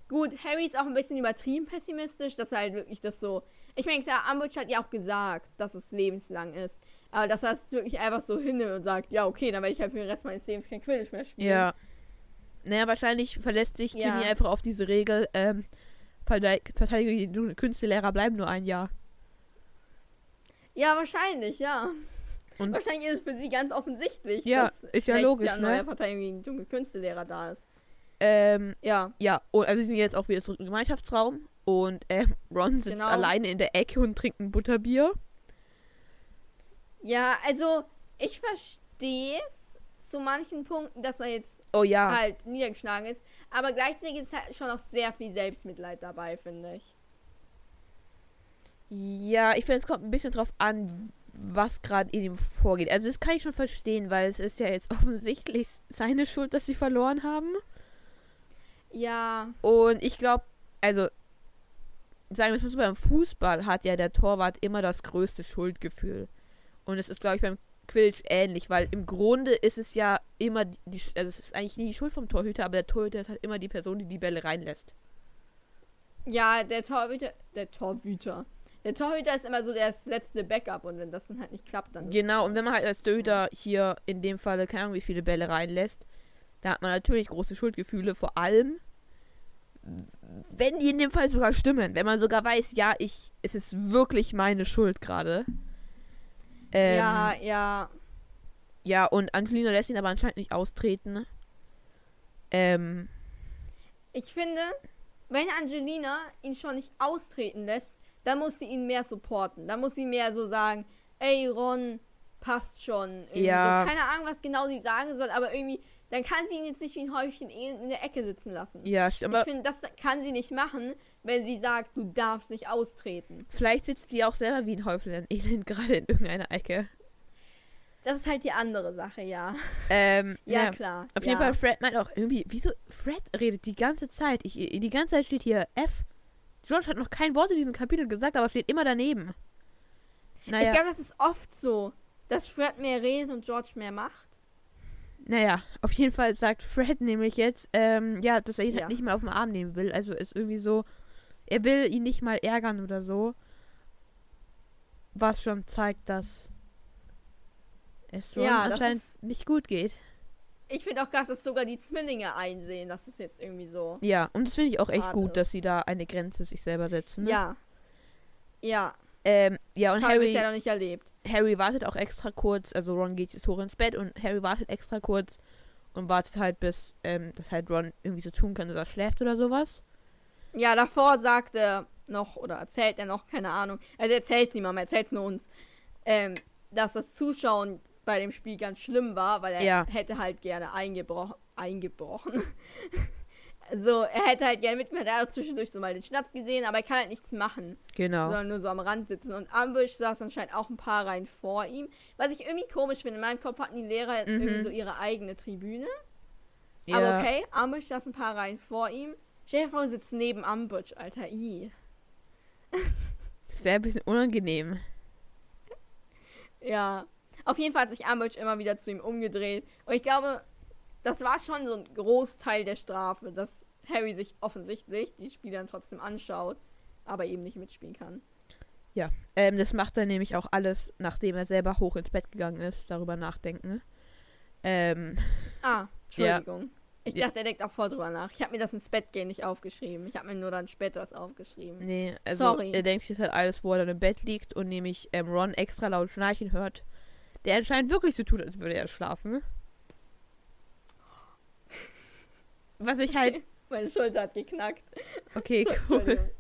gut, Harry ist auch ein bisschen übertrieben pessimistisch, dass er halt wirklich das so. Ich meine, klar, Umbridge hat ja auch gesagt, dass es lebenslang ist. Aber dass er es wirklich einfach so hinnimmt und sagt, ja, okay, dann werde ich halt für den Rest meines Lebens kein Quidditch mehr spielen. Ja. Naja, wahrscheinlich verlässt sich Ja. Ginny einfach auf diese Regel, ähm, Verteidig- Verteidigung gegen Künstlehrer bleiben nur ein Jahr. Ja, wahrscheinlich, ja. Und- wahrscheinlich ist es für sie ganz offensichtlich, Ja, dass ist ja logisch, Jahr ne? neuer Verteidigung gegen Künstelehrer da ist. Ähm, Ja. ja, und also sie sind jetzt auch wieder zurück im Gemeinschaftsraum und ähm, Ron sitzt Genau. alleine in der Ecke und trinkt ein Butterbier. Ja, also ich verstehe es zu manchen Punkten, dass er jetzt Oh ja. halt niedergeschlagen ist, aber gleichzeitig ist halt schon auch sehr viel Selbstmitleid dabei, finde ich. Ja, ich finde, es kommt ein bisschen drauf an, was gerade in ihm vorgeht. Also das kann ich schon verstehen, weil es ist ja jetzt offensichtlich seine Schuld, dass sie verloren haben. Ja, Und ich glaube, also sagen wir es mal beim Fußball hat ja der Torwart immer das größte Schuldgefühl. Und es ist, glaube ich, beim Quidditch ähnlich, weil im Grunde ist es ja immer die, also es ist eigentlich nie die Schuld vom Torhüter, aber der Torhüter ist halt immer die Person, die die Bälle reinlässt. ja, der Torhüter, der Torhüter. Der Torhüter ist immer so das letzte Backup und wenn das dann halt nicht klappt, dann Genau, und wenn man halt als Torhüter hier in dem Falle, keine Ahnung, wie viele Bälle reinlässt, da hat man natürlich große Schuldgefühle, vor allem, wenn die in dem Fall sogar stimmen. Wenn man sogar weiß, ja, ich, es ist wirklich meine Schuld gerade. Ähm, ja, ja. Ja, und Angelina lässt ihn aber anscheinend nicht austreten. Ähm, Ich finde, wenn Angelina ihn schon nicht austreten lässt, dann muss sie ihn mehr supporten. Dann muss sie mehr so sagen, ey Ron, passt schon. Irgendwie Ja. So. Keine Ahnung, was genau sie sagen soll, aber irgendwie, dann kann sie ihn jetzt nicht wie ein Häufchen Elend in der Ecke sitzen lassen. ja, stimmt. ich finde, das kann sie nicht machen, wenn sie sagt, du darfst nicht austreten. vielleicht sitzt sie auch selber wie ein Häuflein Elend gerade in irgendeiner Ecke. Das ist halt die andere Sache, ja. Ähm, Ja, ja, klar. Auf ja. jeden Fall, Fred meint auch irgendwie, wieso, Fred redet die ganze Zeit. Ich, die ganze Zeit steht hier F. George hat noch kein Wort in diesem Kapitel gesagt, aber steht immer daneben. Naja, Ich glaube, das ist oft so, dass Fred mehr redet und George mehr macht. Naja, auf jeden Fall sagt Fred nämlich jetzt, ähm, ja, dass er ihn Ja. halt nicht mal auf den Arm nehmen will. Also ist irgendwie so, er will ihn nicht mal ärgern oder so. Was schon zeigt, dass es Ron Ja, das anscheinend ist- nicht gut geht. Ich finde auch krass, dass sogar die Zwillinge einsehen, dass es jetzt irgendwie so. Ja, und das finde ich auch echt Schade. gut, dass sie da eine Grenze sich selber setzen. Ne? Ja. Ja, Ähm, ja, und das habe ich Harry, bisher noch nicht erlebt. Harry wartet auch extra kurz, also Ron geht jetzt hoch ins Bett und Harry wartet extra kurz und wartet halt bis, ähm, dass halt Ron irgendwie so tun kann, dass er schläft oder sowas. Ja, davor sagt er noch, oder erzählt er noch, keine Ahnung. Also er erzählt es niemandem, er erzählt es nur uns, ähm, dass das Zuschauen bei dem Spiel ganz schlimm war, weil er Ja. hätte halt gerne eingebrochen. Eingebrochen. so, er hätte halt gerne mitgemacht, er hat zwischendurch so mal den Schnatz gesehen, aber er kann halt nichts machen. Genau. sondern nur so am Rand sitzen. Und Ambush saß anscheinend auch ein paar Reihen vor ihm. Was ich irgendwie komisch finde. In meinem Kopf hatten die Lehrer jetzt Mhm. irgendwie so ihre eigene Tribüne. ja, Aber okay, Ambush saß ein paar Reihen vor ihm. Du sitzt neben Ambush, Alter. I. Das wäre ein bisschen unangenehm. Ja. Auf jeden Fall hat sich Umbridge immer wieder zu ihm umgedreht. Und ich glaube, das war schon so ein Großteil der Strafe, dass Harry sich offensichtlich die Spiele dann trotzdem anschaut, aber eben nicht mitspielen kann. Ja, ähm, das macht er nämlich auch alles, nachdem er selber hoch ins Bett gegangen ist, darüber nachdenken. Ähm, Ah, Entschuldigung. Ja. Ich dachte, er denkt auch voll drüber nach. Ich habe mir das ins Bett gehen nicht aufgeschrieben. Ich habe mir nur dann später das aufgeschrieben. nee, also Sorry. er denkt sich jetzt halt alles, wo er dann im Bett liegt und nämlich ähm, Ron extra laut schnarchen hört. Der anscheinend wirklich so tut, als würde er schlafen. Was ich halt, Meine Schulter hat geknackt. okay, cool.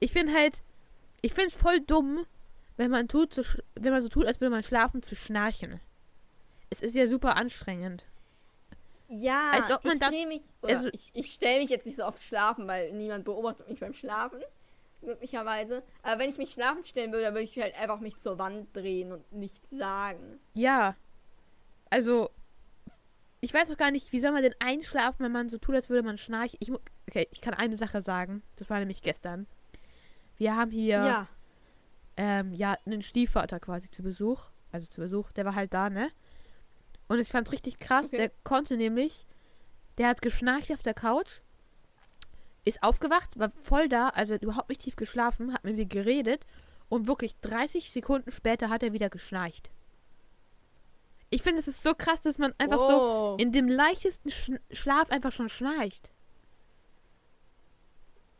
Ich bin halt, ich finde es voll dumm, wenn man tut, sch- wenn man so tut, als würde man schlafen, zu schnarchen. Es ist ja super anstrengend. Ja, Als ob man ich drehe mich, also- ich, ich stelle mich jetzt nicht so oft schlafen, weil niemand beobachtet mich beim Schlafen, möglicherweise. Aber wenn ich mich schlafen stellen würde, dann würde ich halt einfach mich zur Wand drehen und nichts sagen. Ja. Also, ich weiß auch gar nicht, wie soll man denn einschlafen, wenn man so tut, als würde man schnarchen. Ich, okay, ich kann eine Sache sagen. Das war nämlich gestern. Wir haben hier Ja. ähm, ja, einen Stiefvater quasi zu Besuch. Also zu Besuch, der war halt da, ne? Und ich fand's richtig krass. Okay. Der konnte nämlich, der hat geschnarcht auf der Couch, ist aufgewacht, war voll da, also hat überhaupt nicht tief geschlafen, hat mit mir geredet und wirklich 30 Sekunden später hat er wieder geschnarcht. Ich finde, es ist so krass, dass man einfach so oh. in dem leichtesten Sch Schlaf einfach schon schnarcht.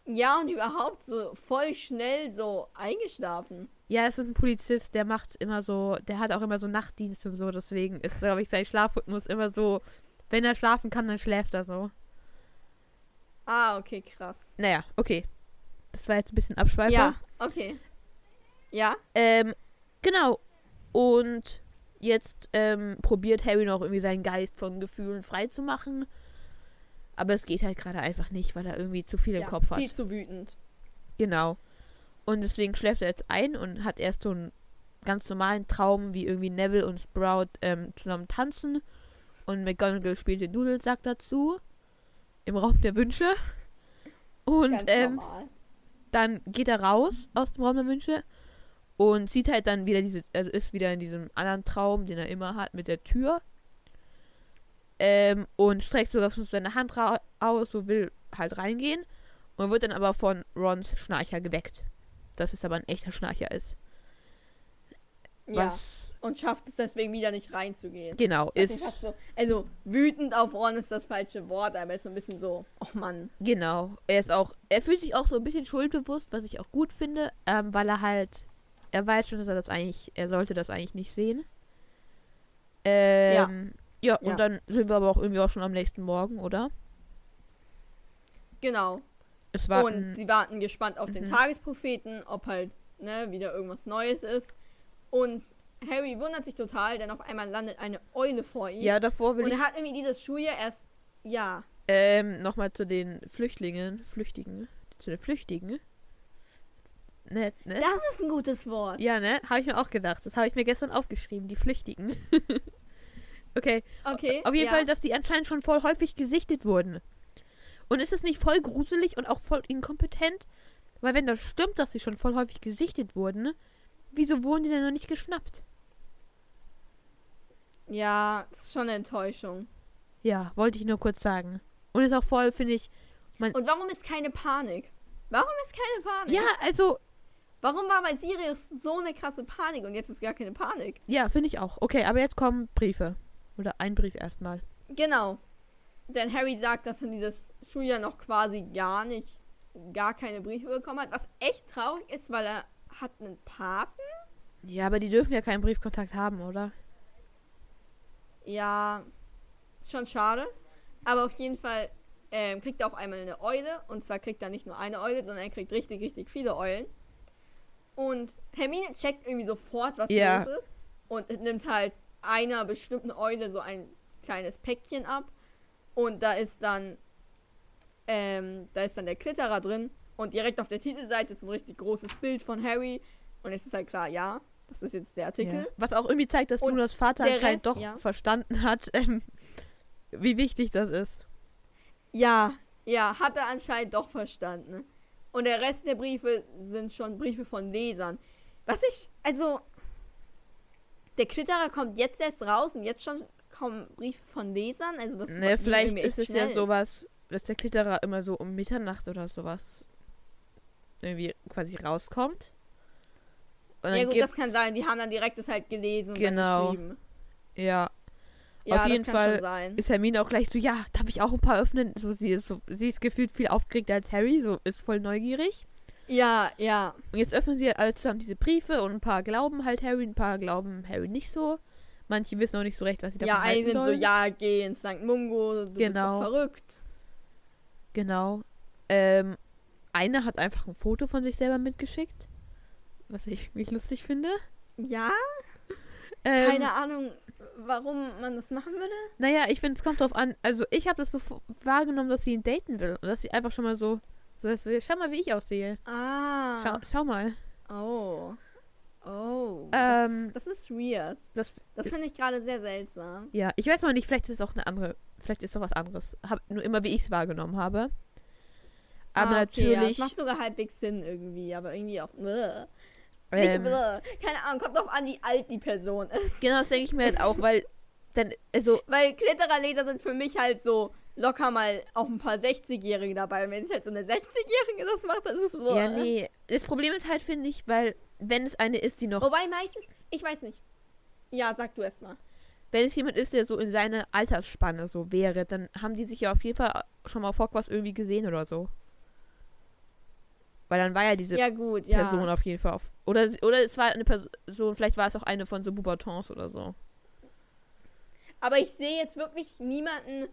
Ja, und überhaupt so voll schnell so eingeschlafen. Ja, es ist ein Polizist, der macht immer so, der hat auch immer so Nachtdienst und so, deswegen ist, glaube ich, sein Schlafrhythmus immer so, wenn er schlafen kann, dann schläft er so. Ah, okay, krass. Naja, okay. Das war jetzt ein bisschen Abschweifer. Ja, okay. Ja? Ähm, genau. Und jetzt ähm, probiert Harry noch irgendwie seinen Geist von Gefühlen frei zu machen. Aber es geht halt gerade einfach nicht, weil er irgendwie zu viel im ja, Kopf hat. Viel zu wütend. Genau. Und deswegen schläft er jetzt ein und hat erst so einen ganz normalen Traum, wie irgendwie Neville und Sprout ähm, zusammen tanzen. Und McGonagall spielt den Dudelsack dazu. Im Raum der Wünsche. Und ähm, dann geht er raus aus dem Raum der Wünsche und sieht halt dann wieder diese, also ist wieder in diesem anderen Traum, den er immer hat, mit der Tür. Ähm, und streckt sogar schon seine Hand aus, so will halt reingehen. Und wird dann aber von Rons Schnarcher geweckt. Dass es aber ein echter Schnarcher ist. Ja. Was Und schafft es deswegen wieder nicht reinzugehen. genau Das ist ist. so, also wütend auf Ron ist das falsche Wort, aber er ist so ein bisschen so, oh Mann. Genau. Er ist auch, er fühlt sich auch so ein bisschen schuldbewusst, was ich auch gut finde, ähm, weil er halt, er weiß schon, dass er das eigentlich, er sollte das eigentlich nicht sehen. Ähm, ja. und Ja. dann sind wir aber auch irgendwie auch schon am nächsten Morgen, oder? Genau. Und sie warten gespannt auf den Mhm. Tagespropheten, ob halt ne, wieder irgendwas Neues ist. Und Harry wundert sich total, denn auf einmal landet eine Eule vor ihm. ja, davor will und ich er hat irgendwie dieses Schuljahr erst, ja, ähm, nochmal zu den Flüchtlingen, Flüchtigen, zu den Flüchtigen. Ne, ne? das ist ein gutes Wort. Ja, ne? Habe ich mir auch gedacht. Das habe ich mir gestern aufgeschrieben, die Flüchtigen. okay, Okay. Auf jeden ja. Fall, dass die anscheinend schon voll häufig gesichtet wurden. Und ist es nicht voll gruselig und auch voll inkompetent? Weil wenn das stimmt, dass sie schon voll häufig gesichtet wurden, wieso wurden die denn noch nicht geschnappt? Ja, ist schon eine Enttäuschung. Ja, wollte ich nur kurz sagen. Und ist auch voll, finde ich. Und warum ist keine Panik? Warum ist keine Panik? Ja, also, Warum war bei Sirius so eine krasse Panik und jetzt ist gar keine Panik? ja, finde ich auch. Okay, aber jetzt kommen Briefe. Oder ein Brief erstmal. Genau. Denn Harry sagt, dass er dieses Schuljahr noch quasi gar nicht, gar keine Briefe bekommen hat, was echt traurig ist, weil er hat einen Paten. Ja, aber die dürfen ja keinen Briefkontakt haben, oder? Ja, ist schon schade. Aber auf jeden Fall ähm, kriegt er auf einmal eine Eule. Und zwar kriegt er nicht nur eine Eule, sondern er kriegt richtig, richtig viele Eulen. Und Hermine checkt irgendwie sofort, was Ja. los ist. Und nimmt halt einer bestimmten Eule so ein kleines Päckchen ab. Und da ist dann, ähm, da ist dann der Klitterer drin. Und direkt auf der Titelseite ist ein richtig großes Bild von Harry. Und es ist halt klar, ja, das ist jetzt der Artikel. Ja. Was auch irgendwie zeigt, dass Und Lunas Vater anscheinend doch ja. verstanden hat, ähm, wie wichtig das ist. Ja, ja, hat er anscheinend doch verstanden. Und der Rest der Briefe sind schon Briefe von Lesern. Was ich, also, der Klitterer kommt jetzt erst raus und jetzt schon kommen Briefe von Lesern. Also das Ne, vielleicht ist es ja schnell. sowas, dass der Klitterer immer so um Mitternacht oder sowas irgendwie quasi rauskommt. Und Ja gut, das kann sein. Die haben dann direkt das halt gelesen und Genau. dann geschrieben. Ja, Ja, Auf das jeden kann Fall schon sein. ist Hermine auch gleich so, ja, darf ich auch ein paar öffnen? So, sie ist so, sie ist gefühlt viel aufgeregter als Harry, so ist voll neugierig. Ja, ja. Und jetzt öffnen sie halt alle zusammen diese Briefe und ein paar glauben halt Harry, ein paar glauben Harry nicht so. Manche wissen auch nicht so recht, was sie davon Ja, halten einige sind so, sollen. ja, geh ins St. Mungo, du Genau. bist doch verrückt. Genau. Ähm, eine hat einfach ein Foto von sich selber mitgeschickt, was ich mich lustig finde. Ja, Ähm, keine Ahnung, warum man das machen würde. Naja, ich finde, es kommt drauf an. Also, ich habe das so wahrgenommen, dass sie ihn daten will. Und dass sie einfach schon mal so, so, so schau mal, wie ich aussehe. Ah. Schau, schau mal. Oh. Oh. Ähm, das, das ist weird. Das, Das finde ich gerade sehr seltsam. ja, ich weiß noch nicht, vielleicht ist es auch eine andere, vielleicht ist es auch was anderes. Hab nur immer, wie ich es wahrgenommen habe. Aber Ah, okay, Ja, natürlich. das macht sogar halbwegs Sinn irgendwie, aber irgendwie auch. Bläh. Ähm. Keine Ahnung, kommt drauf an, wie alt die Person ist. genau, das denke ich mir halt auch, weil dann, also, Weil Klittererleser sind für mich halt so locker mal auch ein paar 60-Jährige dabei. Und wenn es halt so eine 60-Jährige das macht, dann ist es bläh. ja, nee. Das Problem ist halt, finde ich, weil, wenn es eine ist, die noch, Wobei meistens, ich weiß nicht. Ja, sag du erst mal. wenn es jemand ist, der so in seiner Altersspanne so wäre, dann haben die sich ja auf jeden Fall schon mal auf Hogwarts irgendwie gesehen oder so. Weil dann war ja diese Ja, gut, ja. Person auf jeden Fall auf. Oder, oder es war eine Person, vielleicht war es auch eine von so Boubatons oder so. Aber ich sehe jetzt wirklich niemanden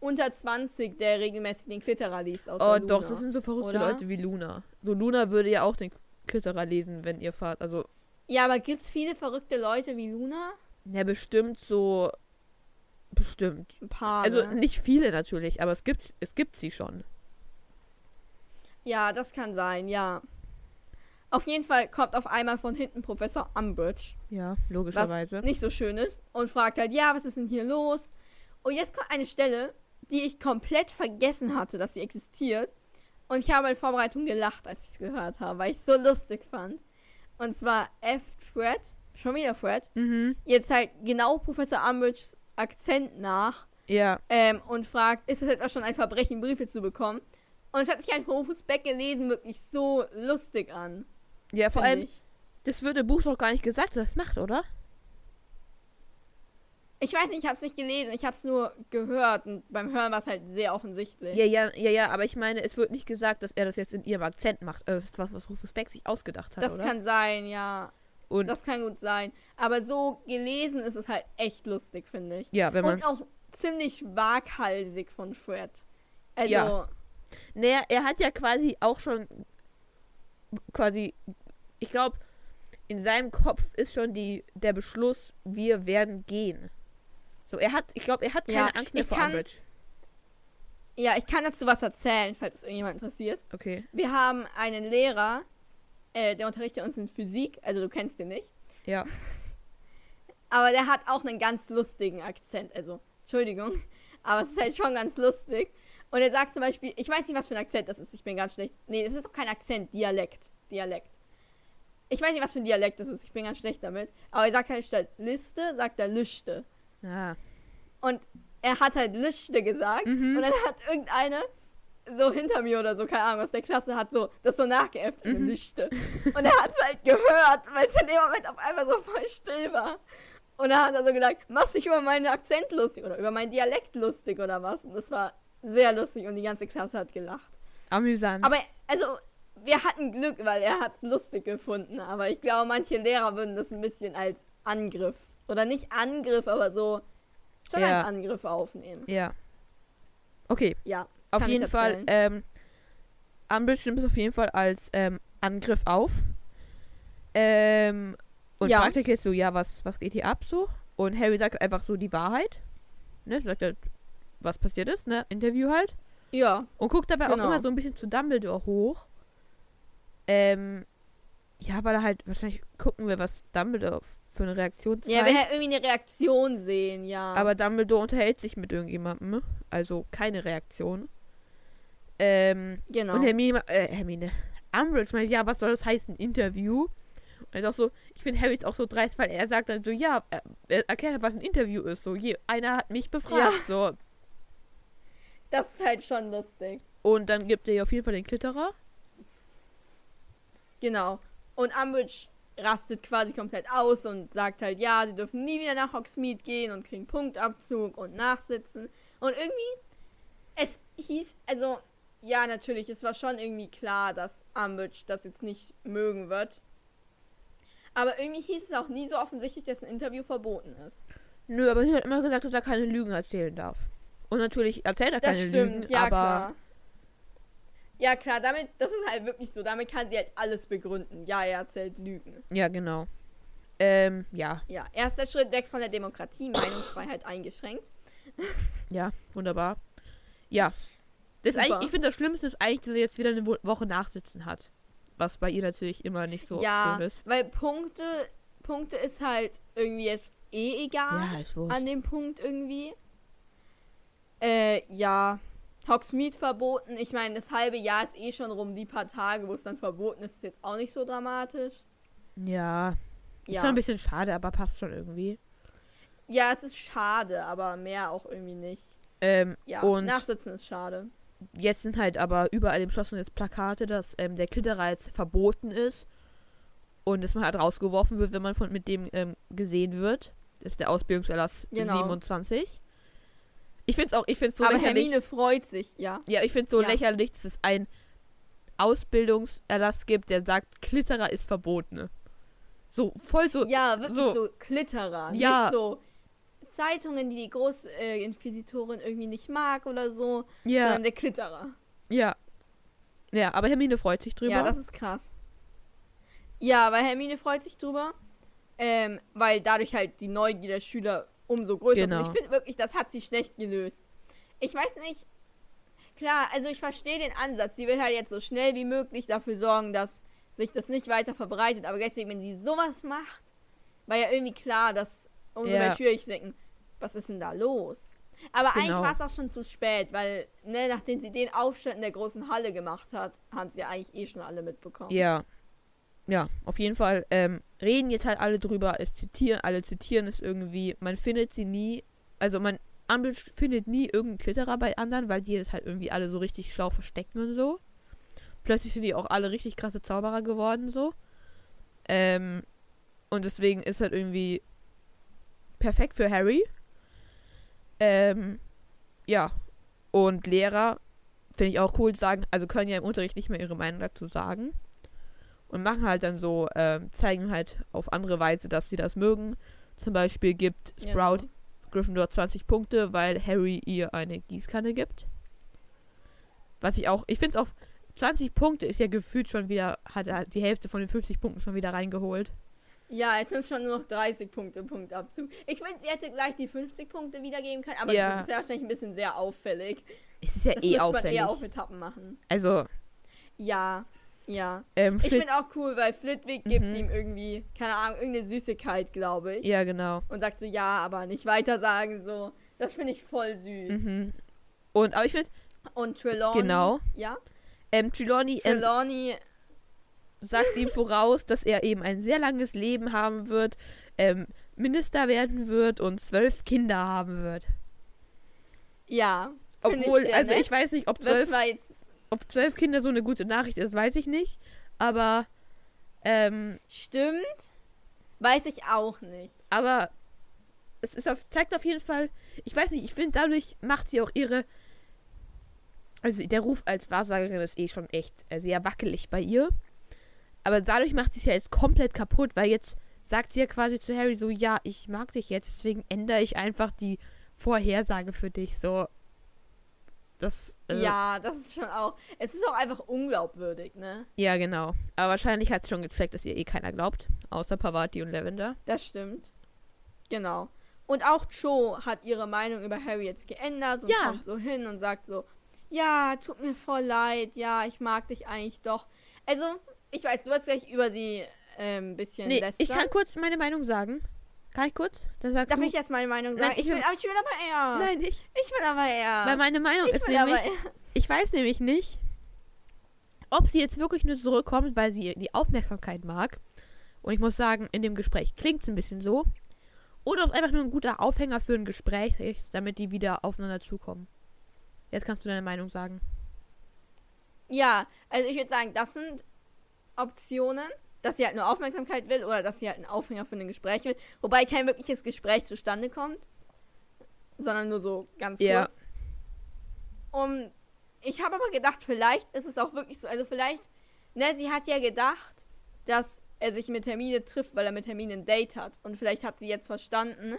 unter 20, der regelmäßig den Klitterer liest. Außer Oh, Luna. doch, das sind so verrückte oder? Leute wie Luna. So, Luna würde ja auch den Klitterer lesen, wenn ihr fahrt. Also, Ja, aber gibt's viele verrückte Leute wie Luna? ja, bestimmt so. Bestimmt. Ein paar. Also, ne? nicht viele natürlich, aber es gibt, es gibt sie schon. Ja, das kann sein, ja. Auf jeden Fall kommt auf einmal von hinten Professor Umbridge, Ja, was logischerweise. nicht so schön ist, und fragt halt, ja, was ist denn hier los? Und jetzt kommt eine Stelle, die ich komplett vergessen hatte, dass sie existiert. Und ich habe in Vorbereitung gelacht, als ich es gehört habe, weil ich es so lustig fand. Und zwar F. Fred, schon wieder Fred, Mhm. jetzt halt genau Professor Umbridges Akzent nach Ja, ähm, und fragt, ist es etwa schon ein Verbrechen, Briefe zu bekommen? Und es hat sich ein Rufus Beck gelesen wirklich so lustig an. ja, vor allem, Ich. das wird im Buch doch gar nicht gesagt, dass er das macht, oder? ich weiß nicht, ich habe es nicht gelesen, ich habe es nur gehört und beim Hören war es halt sehr offensichtlich. Ja, ja, ja, ja, aber ich meine, es wird nicht gesagt, dass er das jetzt in ihrem Akzent macht. Also, das ist was, was Rufus Beck sich ausgedacht hat, das oder? kann sein, ja. Und Das kann gut sein. Aber so gelesen ist es halt echt lustig, finde ich. ja, wenn man Und auch ziemlich waghalsig von Fred. Also, Ja. Naja, er hat ja quasi auch schon quasi, ich glaube, in seinem Kopf ist schon die, der Beschluss, wir werden gehen. So, er hat, ich glaube, er hat keine Ja, Angst mehr ich vor kann- Umbridge. ja, ich kann dazu was erzählen, falls es irgendjemand interessiert. Okay. Wir haben einen Lehrer, äh, der unterrichtet uns in Physik, also du kennst den nicht. Ja. Aber der hat auch einen ganz lustigen Akzent. Also, Entschuldigung. Aber es ist halt schon ganz lustig. Und er sagt zum Beispiel, ich weiß nicht, was für ein Akzent das ist. Ich bin ganz schlecht. Nee, das ist doch kein Akzent. Dialekt. Dialekt. Ich weiß nicht, was für ein Dialekt das ist. Ich bin ganz schlecht damit. Aber er sagt halt statt Liste, sagt er Lüchte. Ah. Und er hat halt Lüchte gesagt. Mhm. Und dann hat irgendeine so hinter mir oder so, keine Ahnung, aus der Klasse hat so das so nachgeäfft, Mhm. Lüchte. Und er hat es halt gehört, weil es in dem Moment auf einmal so voll still war. Und dann hat er so gesagt, machst dich über meinen Akzent lustig oder über meinen Dialekt lustig oder was. Und das war sehr lustig und die ganze Klasse hat gelacht. Amüsant. Aber, also, wir hatten Glück, weil er hat es lustig gefunden. Aber ich glaube, manche Lehrer würden das ein bisschen als Angriff. Oder nicht Angriff, aber so schon Ja. als Angriff aufnehmen. ja. Okay, Ja. auf jeden Fall, ähm, Umbridge nimmt es auf jeden Fall als ähm, Angriff auf. Ähm, und Ja. fragt halt jetzt so, ja, was, was geht hier ab so? Und Harry sagt einfach so die Wahrheit. Ne, sagt halt, was passiert ist, ne? Interview halt. Ja. Und guckt dabei Genau. auch immer so ein bisschen zu Dumbledore hoch. Ähm, ja, weil er halt, wahrscheinlich gucken wir, was Dumbledore für eine Reaktion zeigt. Ja, wir hätten irgendwie eine Reaktion sehen, ja. Aber Dumbledore unterhält sich mit irgendjemandem. Also keine Reaktion. Ähm, genau. und Hermine, äh, Hermine, Umbridge meint, ja, was soll das heißen, Interview? Und er ist auch so, ich finde Harry ist auch so dreist, weil er sagt dann so, ja, er, er erklärt, was ein Interview ist. So, je, einer hat mich befragt. Ja. So. Das ist halt schon lustig. Und dann gibt er ihr auf jeden Fall den Klitterer. Genau. Und Umbridge rastet quasi komplett aus und sagt halt, ja, sie dürfen nie wieder nach Hogsmeade gehen und kriegen Punktabzug und nachsitzen. Und irgendwie, es hieß, also, ja, natürlich, es war schon irgendwie klar, dass Umbridge das jetzt nicht mögen wird. Aber irgendwie hieß es auch nie so offensichtlich, dass ein Interview verboten ist. Nö, aber sie hat immer gesagt, dass er keine Lügen erzählen darf. Und natürlich erzählt er Das keine stimmt, Lügen, ja aber klar. Ja klar, damit, das ist halt wirklich so, damit kann sie halt alles begründen. Ja, er erzählt Lügen. ja, genau. Ähm, ja, Ja, erster Schritt weg von der Demokratie, Meinungsfreiheit eingeschränkt. ja, wunderbar. Ja. Das Super. eigentlich, ich finde das Schlimmste ist eigentlich, dass sie jetzt wieder eine Wo- Woche nachsitzen hat. Was bei ihr natürlich immer nicht so ja, schön ist. weil Punkte, Punkte ist halt irgendwie jetzt eh egal Ja, ist wurscht. an dem Punkt irgendwie. Äh, ja. Hogsmeade verboten. Ich meine, das halbe Jahr ist eh schon rum. Die paar Tage, wo es dann verboten ist, ist jetzt auch nicht so dramatisch. Ja. Ist Ja. schon ein bisschen schade, aber passt schon irgendwie. ja, es ist schade, aber mehr auch irgendwie nicht. Ähm, Ja, Und- nachsitzen ist schade. jetzt sind halt aber überall im Schloss jetzt Plakate, dass ähm, der Klitterreiz verboten ist. Und dass man halt rausgeworfen wird, wenn man von, mit dem ähm, gesehen wird. Das ist der Ausbildungserlass Genau. 27. Ich finde es auch, ich finde es so aber lächerlich. Hermine freut sich, ja. Ja, ich finde es so Ja. lächerlich, dass es einen Ausbildungserlass gibt, der sagt, Klitterer ist verboten. So voll so. Ja, wirklich so- so, Klitterer. Ja. Nicht so Zeitungen, die die Großinquisitorin äh, irgendwie nicht mag oder so, Ja, sondern der Klitterer. ja. Ja, aber Hermine freut sich drüber. Ja, das ist krass. Ja, weil Hermine freut sich drüber, ähm, weil dadurch halt die Neugier der Schüler umso größer Genau. Und ich finde wirklich, das hat sie schlecht gelöst. Ich weiß nicht, klar, also ich verstehe den Ansatz. Sie will halt jetzt so schnell wie möglich dafür sorgen, dass sich das nicht weiter verbreitet. Aber deswegen, wenn sie sowas macht, war ja irgendwie klar, dass umso Ja. mehr Schüler denken, was ist denn da los? Aber eigentlich Genau. war es auch schon zu spät, weil, ne, nachdem sie den Aufstand in der großen Halle gemacht hat, haben sie ja eigentlich eh schon alle mitbekommen. Ja. Ja, auf jeden Fall ähm, reden jetzt halt alle drüber, es zitieren, alle zitieren es irgendwie. Man findet sie nie, also man findet nie irgendeinen Klitterer bei anderen, weil die das halt irgendwie alle so richtig schlau verstecken und so. Plötzlich sind die auch alle richtig krasse Zauberer geworden, so. Ähm, und deswegen ist halt irgendwie perfekt für Harry. Ähm, ja. Und Lehrer, finde ich auch cool, sagen, also können ja im Unterricht nicht mehr ihre Meinung dazu sagen. Und machen halt dann so, ähm, zeigen halt auf andere Weise, dass sie das mögen. Zum Beispiel gibt Sprout Genau. Gryffindor 20 Punkte, weil Harry ihr eine Gießkanne gibt. Was ich auch, ich finde es auch, 20 Punkte ist ja gefühlt schon wieder, hat er die Hälfte von den 50 Punkten schon wieder reingeholt. Ja, jetzt sind schon nur noch 30 Punkte Punktabzug. Ich finde, sie hätte gleich die 50 Punkte wiedergeben können, aber Ja. das ist ja wahrscheinlich ein bisschen sehr auffällig. Es ist ja Das eh muss man auffällig. eher auf Etappen machen. Also, Ja, ja. ähm, Ich finde auch cool, weil Flitwick gibt Mhm. ihm irgendwie, keine Ahnung, irgendeine Süßigkeit, glaube ich. ja, genau. Und sagt so, ja, aber nicht weiter sagen, so. Das finde ich voll süß. Mhm. Und, aber ich finde, Und Trelawney. Genau. Ja. ähm, Trelawney ähm, Trelawney, sagt ihm voraus, dass er eben ein sehr langes Leben haben wird, ähm, Minister werden wird und zwölf Kinder haben wird. ja. Obwohl, sehr also nett. ich weiß nicht, ob zwölf, zwar jetzt, ob zwölf Kinder so eine gute Nachricht ist, weiß ich nicht. Aber, ähm, stimmt, weiß ich auch nicht. aber es ist auf, zeigt auf jeden Fall, ich weiß nicht, ich finde, dadurch macht sie auch ihre. Also der Ruf als Wahrsagerin ist eh schon echt äh, sehr wackelig bei ihr. Aber dadurch macht sie es ja jetzt komplett kaputt, weil jetzt sagt sie ja quasi zu Harry so, ja, ich mag dich jetzt, deswegen ändere ich einfach die Vorhersage für dich. So. Das. äh, Ja, das ist schon auch. Es ist auch einfach unglaubwürdig, ne? Ja, genau. Aber wahrscheinlich hat sie schon gecheckt, dass ihr eh keiner glaubt. Außer Pavati und Lavender. Das stimmt. Genau. Und auch Cho hat ihre Meinung über Harry jetzt geändert und Ja. kommt so hin und sagt so, ja, tut mir voll leid, ja, ich mag dich eigentlich doch. Also, ich weiß, du hast gleich über sie ähm, ein bisschen Nee, lästern. ich kann kurz meine Meinung sagen. Kann ich kurz? Dann sagst Darf du. ich jetzt meine Meinung Nein, sagen? ich ich, will, aber ich will aber erst. Nein, ich. Ich will aber erst. Weil meine Meinung ich ist nämlich. Ich weiß nämlich nicht, ob sie jetzt wirklich nur zurückkommt, weil sie die Aufmerksamkeit mag. Und ich muss sagen, in dem Gespräch klingt es ein bisschen so. Oder ob es einfach nur ein guter Aufhänger für ein Gespräch ist, damit die wieder aufeinander zukommen. Jetzt kannst du deine Meinung sagen. Ja, also ich würde sagen, das sind Optionen, dass sie halt nur Aufmerksamkeit will oder dass sie halt einen Aufhänger für ein Gespräch will. Wobei kein wirkliches Gespräch zustande kommt, sondern nur so ganz Ja. kurz. Und ich habe aber gedacht, vielleicht ist es auch wirklich so, also vielleicht, ne, sie hat ja gedacht, dass er sich mit Hermine trifft, weil er mit Hermine ein Date hat. Und vielleicht hat sie jetzt verstanden,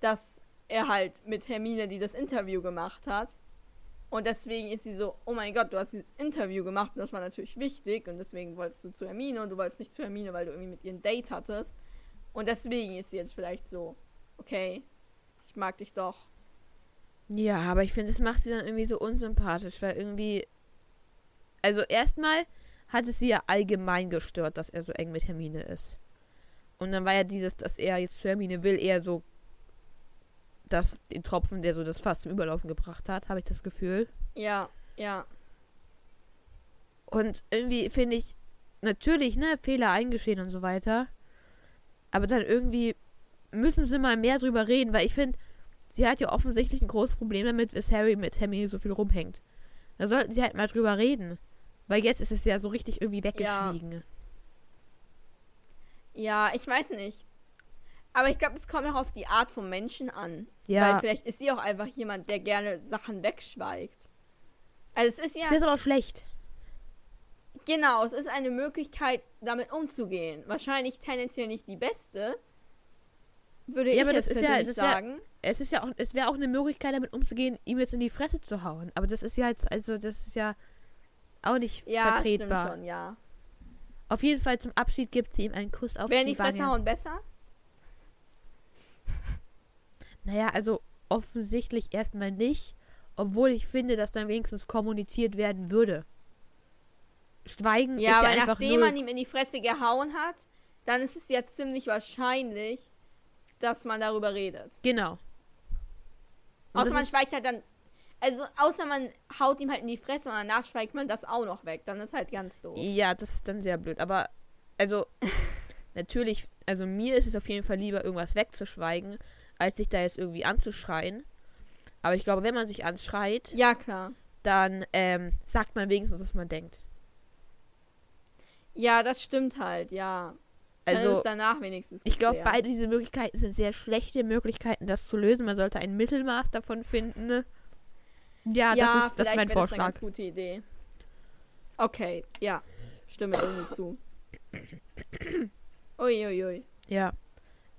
dass er halt mit Hermine dieses Interview gemacht hat. Und deswegen ist sie so, oh mein Gott, du hast dieses Interview gemacht und das war natürlich wichtig und deswegen wolltest du zu Hermine und du wolltest nicht zu Hermine, weil du irgendwie mit ihr ein Date hattest. Und deswegen ist sie jetzt vielleicht so, okay, ich mag dich doch. Ja, aber ich finde, das macht sie dann irgendwie so unsympathisch, weil irgendwie. Also, erstmal hat es sie ja allgemein gestört, dass er so eng mit Hermine ist. Und dann war ja dieses, dass er jetzt zu Hermine will, eher so. Das, den Tropfen, der so das Fass zum Überlaufen gebracht hat, habe ich das Gefühl. Ja, ja. Und irgendwie finde ich, natürlich, ne, Fehler eingestehen und so weiter. Aber dann irgendwie müssen sie mal mehr drüber reden, weil ich finde, sie hat ja offensichtlich ein großes Problem damit, dass Harry mit Hermine so viel rumhängt. Da sollten sie halt mal drüber reden. Weil jetzt ist es ja so richtig irgendwie weggeschwiegen. Ja, ich weiß nicht. Aber ich glaube, es kommt auch auf die Art von Menschen an. Weil Ja, vielleicht ist sie auch einfach jemand, der gerne Sachen wegschweigt. Also es ist ja. das ist aber auch schlecht. Genau, es ist eine Möglichkeit, damit umzugehen. Wahrscheinlich tendenziell nicht die beste. Würde Ja, ich aber jetzt das ist ja- das ist ja- sagen. Es ist ja auch, es wäre auch eine Möglichkeit, damit umzugehen, ihm jetzt in die Fresse zu hauen. Aber das ist ja jetzt, also das ist ja auch nicht Ja, vertretbar. stimmt schon, ja. Auf jeden Fall zum Abschied gibt sie ihm einen Kuss auf Wäre die die Fresse hauen besser? Naja, also offensichtlich erstmal nicht, obwohl ich finde, dass dann wenigstens kommuniziert werden würde. Schweigen Ja, ist aber ja einfach nachdem man ihm in die Fresse gehauen hat, dann ist es ja ziemlich wahrscheinlich, dass man darüber redet. Genau. Und Außer man schweigt halt dann. Also, außer man haut ihm halt in die Fresse und danach schweigt man das auch noch weg. Dann ist halt ganz doof. Ja, das ist dann sehr blöd. Aber, also, natürlich, also mir ist es auf jeden Fall lieber, irgendwas wegzuschweigen, als sich da jetzt irgendwie anzuschreien. Aber ich glaube, wenn man sich anschreit, Ja, klar. dann ähm, sagt man wenigstens, was man denkt. Ja, das stimmt halt, ja. Ist Also, danach wenigstens. ich glaube, beide diese Möglichkeiten sind sehr schlechte Möglichkeiten, das zu lösen. Man sollte ein Mittelmaß davon finden. Ja, ja, das ist, das ist mein wäre Das eine Vorschlag. ganz gute Idee. Okay, ja. Stimme irgendwie zu. Uiuiui. Ui, ui. Ja.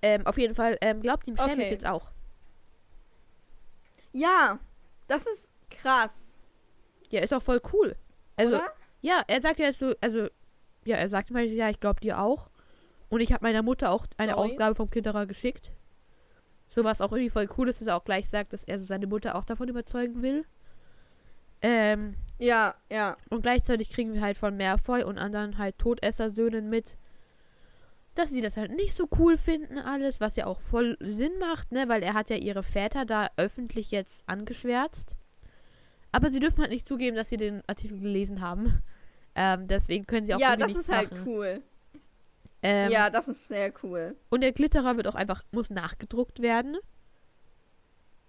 Ähm, auf jeden Fall ähm, glaubt ihm Seamus Okay. jetzt auch. Ja, das ist krass. Ja, ist auch voll cool. Also, oder? ja, er sagt ja jetzt so, also, ja, er sagt mal, ja, ich glaube dir auch. Und ich habe meiner Mutter auch eine Sorry. Ausgabe vom Klitterer geschickt. So was auch irgendwie voll cool ist, dass er auch gleich sagt, dass er so seine Mutter auch davon überzeugen will. Ähm, Ja, ja. und gleichzeitig kriegen wir halt von Malfoy und anderen halt Todesser-Söhnen mit, dass sie das halt nicht so cool finden alles, was ja auch voll Sinn macht, ne, weil er hat ja ihre Väter da öffentlich jetzt angeschwärzt. Aber sie dürfen halt nicht zugeben, dass sie den Artikel gelesen haben. Ähm, deswegen können sie auch Ja, das nichts ist halt machen. cool. Ähm, ja, das ist sehr cool. Und der Glitterer wird auch einfach, muss nachgedruckt werden.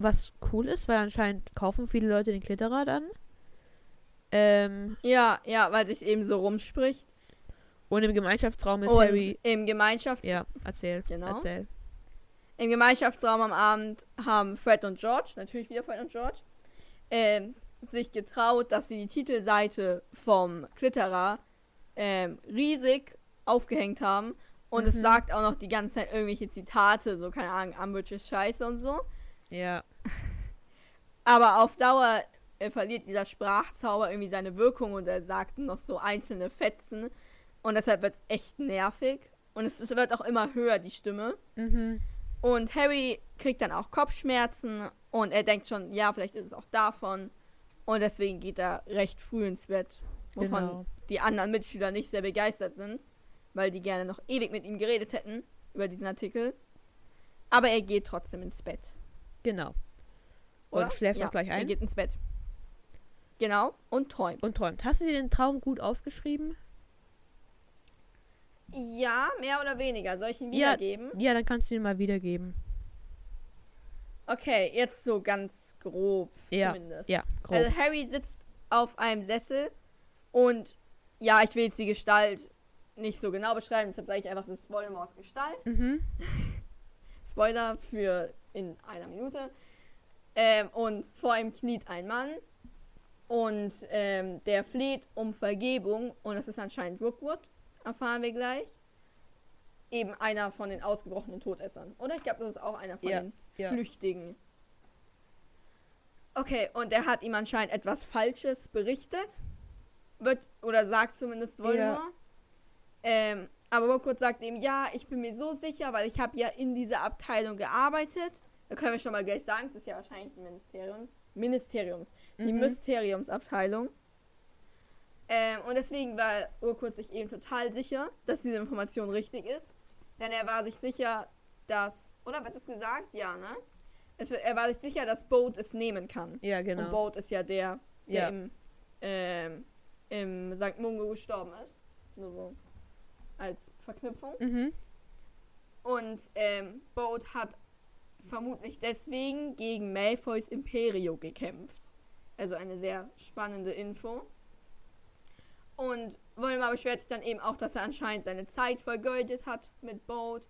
Was cool ist, weil anscheinend kaufen viele Leute den Glitterer dann. Ähm, Ja, ja, weil sich eben so rumspricht. Und im Gemeinschaftsraum ist Und Harry. im Gemeinschafts Ja, erzähl. Genau. Erzähl. Im Gemeinschaftsraum am Abend haben Fred und George, natürlich wieder Fred und George, ähm, sich getraut, dass sie die Titelseite vom Klitterer ähm, riesig aufgehängt haben. Und es Mhm. sagt auch noch die ganze Zeit irgendwelche Zitate, so keine Ahnung, Umbridge ist scheiße und so. Ja. Aber auf Dauer äh, verliert dieser Sprachzauber irgendwie seine Wirkung und er sagt noch so einzelne Fetzen. Und deshalb wird es echt nervig. Und es, es wird auch immer höher, die Stimme. Mhm. Und Harry kriegt dann auch Kopfschmerzen und er denkt schon, ja, vielleicht ist es auch davon. Und deswegen geht er recht früh ins Bett, wovon Genau. die anderen Mitschüler nicht sehr begeistert sind, weil die gerne noch ewig mit ihm geredet hätten über diesen Artikel. Aber er geht trotzdem ins Bett. Genau. Oder? Und schläft ja, auch gleich Er ein geht ins Bett. Genau, und träumt. und träumt. Hast du dir den Traum gut aufgeschrieben? Ja, mehr oder weniger. Soll ich ihn Ja. wiedergeben? Ja, dann kannst du ihn mal wiedergeben. Okay, jetzt so ganz grob Ja, zumindest. Ja, grob. Also Harry sitzt auf einem Sessel und ja, ich will jetzt die Gestalt nicht so genau beschreiben, deshalb sage ich einfach, das ist Voldemorts Gestalt. mhm. Spoiler für in einer Minute. Ähm, und vor ihm kniet ein Mann und ähm, der fleht um Vergebung und das ist anscheinend Rookwood, erfahren wir gleich. Eben einer von den ausgebrochenen Todessern. Oder ich glaube, das ist auch einer von Ja, den ja. Flüchtigen. Okay, und er hat ihm anscheinend etwas Falsches berichtet. Wird, oder sagt zumindest Voldemort. Ähm, aber Rookwood sagt ihm, ja, ich bin mir so sicher, weil ich habe ja in dieser Abteilung gearbeitet. Da können wir schon mal gleich sagen, es ist ja wahrscheinlich die Ministeriums, Ministeriums, die Mhm. Mysteriumsabteilung. Ähm, und deswegen war Rookwood sich eben total sicher, dass diese Information richtig ist. Denn er war sich sicher, dass, oder wird das gesagt? Ja, ne? Es, er war sich sicher, dass Boat es nehmen kann. Ja, Und genau. Boat ist ja der, der Ja. im, ähm, im St. Mungo gestorben ist. Nur so als Verknüpfung. Mhm. Und ähm, Boat hat vermutlich deswegen gegen Malfoys Imperio gekämpft. Also eine sehr spannende Info. Und Voldemort beschwert sich dann eben auch, dass er anscheinend seine Zeit vergeudet hat mit Boat.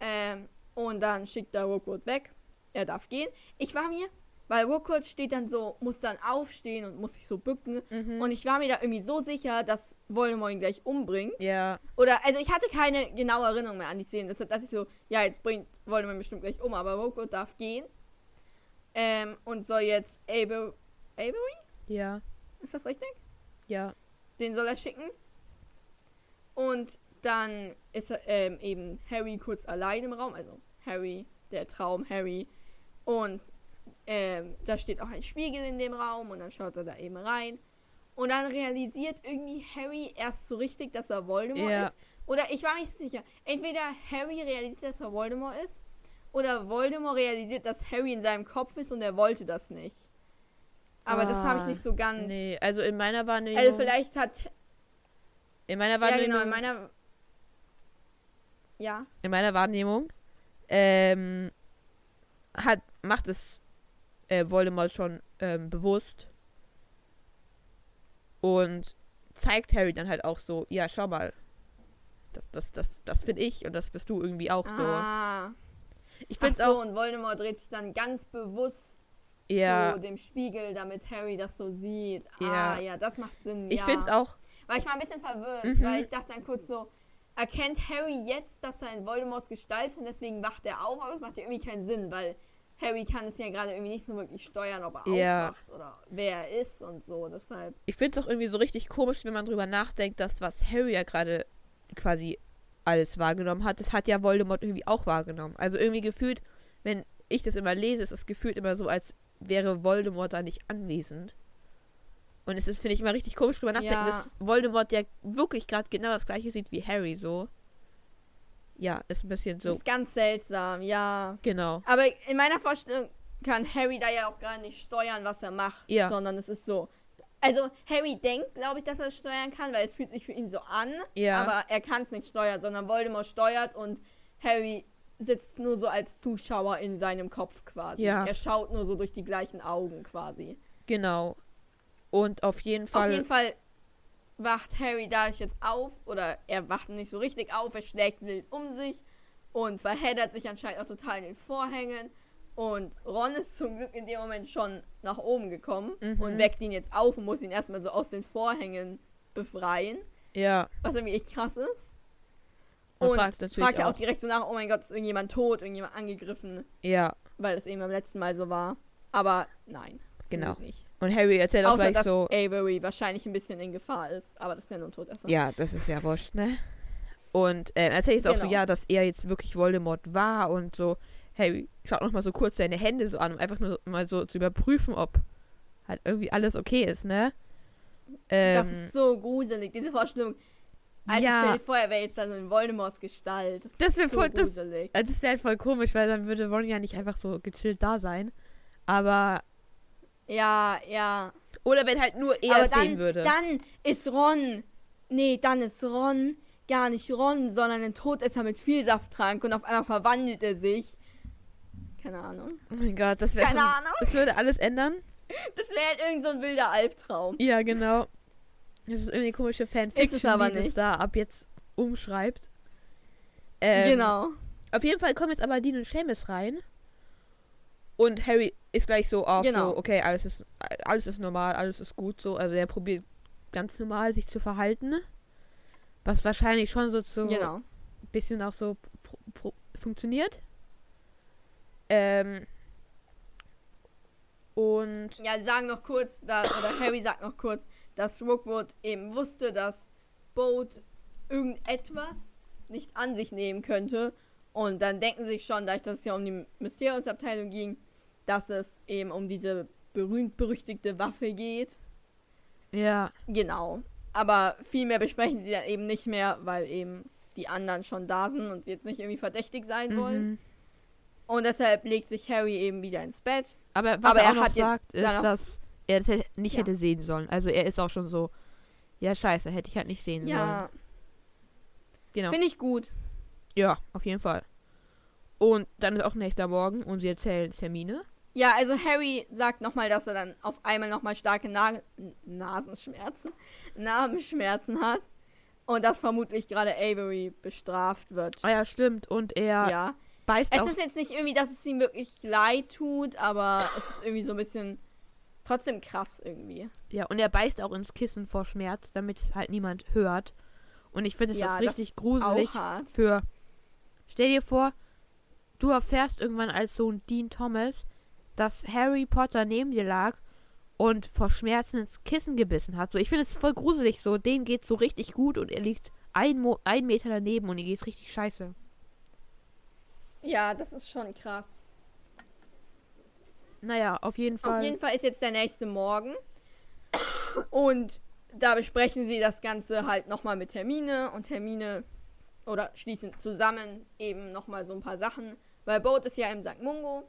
Ähm, und dann schickt er Rookwood weg. Er darf gehen. Ich war mir, weil Rookwood steht dann so, muss dann aufstehen und muss sich so bücken. Mhm. Und ich war mir da irgendwie so sicher, dass Voldemort ihn gleich umbringt. ja, Oder, also ich hatte keine genaue Erinnerung mehr an die Szene. Deshalb dachte ich so, ja, jetzt bringt Voldemort bestimmt gleich um. Aber Rookwood darf gehen. Ähm, und soll jetzt Avery, Avery? ja, Ist das richtig? ja. Den soll er schicken. Und dann ist ähm, eben Harry kurz allein im Raum. Also Harry, der Traum Harry. Und ähm, da steht auch ein Spiegel in dem Raum. Und dann schaut er da eben rein. Und dann realisiert irgendwie Harry erst so richtig, dass er Voldemort Ja. ist. Oder ich war nicht sicher. Entweder Harry realisiert, dass er Voldemort ist. Oder Voldemort realisiert, dass Harry in seinem Kopf ist und er wollte das nicht. Aber das habe ich Ah, nicht so ganz. Nee, also in meiner Wahrnehmung. Also vielleicht hat in meiner ja, Wahrnehmung. genau, in meiner. Ja. in meiner Wahrnehmung ähm, hat, macht es äh, Voldemort schon ähm, bewusst und zeigt Harry dann halt auch so, ja, schau mal, das, das, das, das bin ich und das bist du irgendwie auch so. Ah. Ich Ach find's so, auch, und Voldemort dreht sich dann ganz bewusst ja, zu dem Spiegel, damit Harry das so sieht. Ja. Ah, ja, das macht Sinn. ich ja. find's auch, Weil ich war ein bisschen verwirrt, Mhm. weil ich dachte dann kurz so, erkennt Harry jetzt, dass er in Voldemorts Gestalt ist und deswegen wacht er auf, aber das macht ja irgendwie keinen Sinn, weil Harry kann es ja gerade irgendwie nicht so wirklich steuern, ob er Ja. aufwacht oder wer er ist und so. Deshalb. ich find's auch irgendwie so richtig komisch, wenn man drüber nachdenkt, dass was Harry ja gerade quasi alles wahrgenommen hat, das hat ja Voldemort irgendwie auch wahrgenommen. Also irgendwie gefühlt, wenn ich das immer lese, ist es gefühlt immer so, als wäre Voldemort da nicht anwesend. Und es ist, finde ich, immer richtig komisch drüber nachdenken, Ja. dass Voldemort ja wirklich gerade genau das gleiche sieht wie Harry so. Ja, ist ein bisschen Das so. ist ganz seltsam, ja. Genau. Aber in meiner Vorstellung kann Harry da ja auch gar nicht steuern, was er macht, Ja. sondern es ist so. Also Harry denkt, glaube ich, dass er es steuern kann, weil es fühlt sich für ihn so an, Ja. aber er kann es nicht steuern, sondern Voldemort steuert und Harry sitzt nur so als Zuschauer in seinem Kopf quasi. Ja. Er schaut nur so durch die gleichen Augen quasi. Genau. Und auf jeden Fall. Auf jeden Fall wacht Harry dadurch jetzt auf, oder er wacht nicht so richtig auf, er schlägt wild um sich und verheddert sich anscheinend auch total in den Vorhängen. Und Ron ist zum Glück in dem Moment schon nach oben gekommen Mhm. und weckt ihn jetzt auf und muss ihn erstmal so aus den Vorhängen befreien, ja. was irgendwie echt krass ist. Und, Und fragt natürlich fragt er auch. auch direkt so nach, oh mein Gott, ist irgendjemand tot, irgendjemand angegriffen, Ja, weil das eben beim letzten Mal so war. Aber nein, Genau. Nicht. und Harry erzählt auch Außer, gleich dass so. Avery wahrscheinlich ein bisschen in Gefahr ist, aber das ist ja nur ein Todesser. Ja, das ist ja wurscht, ne? Und ähm, erzählt jetzt auch so, Genau. ja, dass er jetzt wirklich Voldemort war und so, Harry, schaut noch mal so kurz seine Hände so an, um einfach nur mal so zu überprüfen, ob halt irgendwie alles okay ist, ne? Ähm, Das ist so gruselig, diese Vorstellung. Alter, Ja. stell dir vor, er wäre jetzt dann in Voldemorts Gestalt. Das, Das ist wär so voll- das- äh, das wäre halt voll komisch, weil dann würde Ron ja nicht einfach so gechillt da sein. Aber, Ja, ja. oder wenn halt nur er Aber es dann, sehen würde. dann ist Ron. Nee, dann ist Ron gar nicht Ron, sondern ein Todesser mit Vielsafttrank und auf einmal verwandelt er sich. Keine Ahnung. Oh mein Gott, das wäre Keine schon, Ahnung. Das würde alles ändern. Das wäre halt irgend so ein wilder Albtraum. Ja, genau. Das ist irgendwie komische Fanfiction, aber die das da ab jetzt umschreibt. Ähm, genau. Auf jeden Fall kommen jetzt aber Dean und Seamus rein. Und Harry ist gleich so auf Genau. so, okay, alles ist, alles ist normal, alles ist gut so. Also er probiert ganz normal sich zu verhalten. Was wahrscheinlich schon so zu Genau. ein bisschen auch so fu- fu- funktioniert. Ähm. Und Ja, sagen noch kurz, da, oder Harry sagt noch kurz, dass Rookwood eben wusste, dass Boat irgendetwas nicht an sich nehmen könnte. Und dann denken sie sich schon, dass es ja um die Mysteriumsabteilung ging, dass es eben um diese berühmt-berüchtigte Waffe geht. ja, Genau. Aber viel mehr besprechen sie dann eben nicht mehr, weil eben die anderen schon da sind und jetzt nicht irgendwie verdächtig sein wollen. mhm. Und deshalb legt sich Harry eben wieder ins Bett. aber was Aber er er auch noch hat jetzt sagt, ist, dass er das hätte- nicht Ja. hätte sehen sollen. Also er ist auch schon so, ja scheiße, hätte ich halt nicht sehen sollen. Ja, Genau. finde ich gut. Ja, auf jeden Fall. Und dann ist auch nächster Morgen und sie erzählen Termine. Ja, also Harry sagt nochmal, dass er dann auf einmal nochmal starke Na Nasenschmerzen, Narbenschmerzen hat. Und dass vermutlich gerade Avery bestraft wird. Ah ja, stimmt. Und er Ja. beißt Es ist jetzt nicht irgendwie, dass es ihm wirklich leid tut, aber es ist irgendwie so ein bisschen trotzdem krass irgendwie. Ja, und er beißt auch ins Kissen vor Schmerz, damit es halt niemand hört. Und ich finde, das Ja, ist das richtig ist gruselig für. Stell dir vor, du erfährst irgendwann als Sohn Dean Thomas, dass Harry Potter neben dir lag und vor Schmerzen ins Kissen gebissen hat. So, ich finde es voll gruselig so. Dem geht's so richtig gut und er liegt ein, Mo ein Meter daneben und ihm geht's richtig scheiße. Ja, das ist schon krass. Naja, auf jeden Fall. Auf jeden Fall ist jetzt der nächste Morgen. Und da besprechen sie das Ganze halt nochmal mit Termine und Termine oder schließen zusammen eben nochmal so ein paar Sachen. Weil Boat ist ja im St. Mungo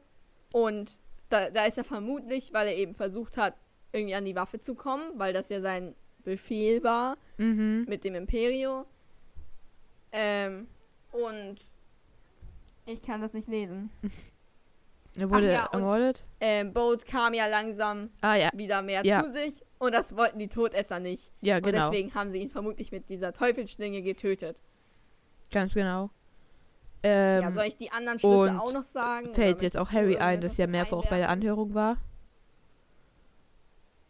und da, da ist er vermutlich, weil er eben versucht hat, irgendwie an die Waffe zu kommen, weil das ja sein Befehl war Mhm. mit dem Imperio. Ähm, und ich kann das nicht lesen. Er wurde ja, und- ermordet. Ähm, Boat kam ja langsam Ah ja, wieder mehr Ja. zu sich und das wollten die Todesser nicht. ja, Und genau. deswegen haben sie ihn vermutlich mit dieser Teufelsschlinge getötet. Ganz genau. Ähm, ja, soll ich die anderen Schlüsse und auch noch sagen? fällt jetzt auch Harry ein, dass ja mehrfach auch bei der? Anhörung war.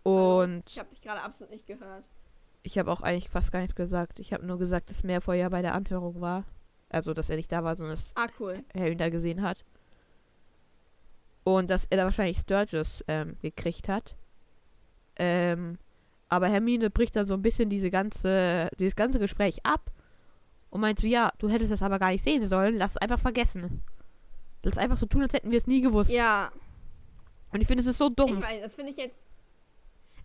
Hallo? Und Ich habe dich gerade absolut nicht gehört. ich habe auch eigentlich fast gar nichts gesagt. Ich habe nur gesagt, dass Meerfeuer ja bei der Anhörung war. Also, dass er nicht da war, sondern dass Ah, cool. Harry ihn da gesehen hat. Und dass er da wahrscheinlich Sturgis ähm, gekriegt hat. Ähm, aber Hermine bricht dann so ein bisschen diese ganze, dieses ganze Gespräch ab und meint so, ja, du hättest das aber gar nicht sehen sollen, lass es einfach vergessen. Lass einfach so tun, als hätten wir es nie gewusst. Ja, Und ich finde, es ist so ich dumm. weiß, das finde ich jetzt.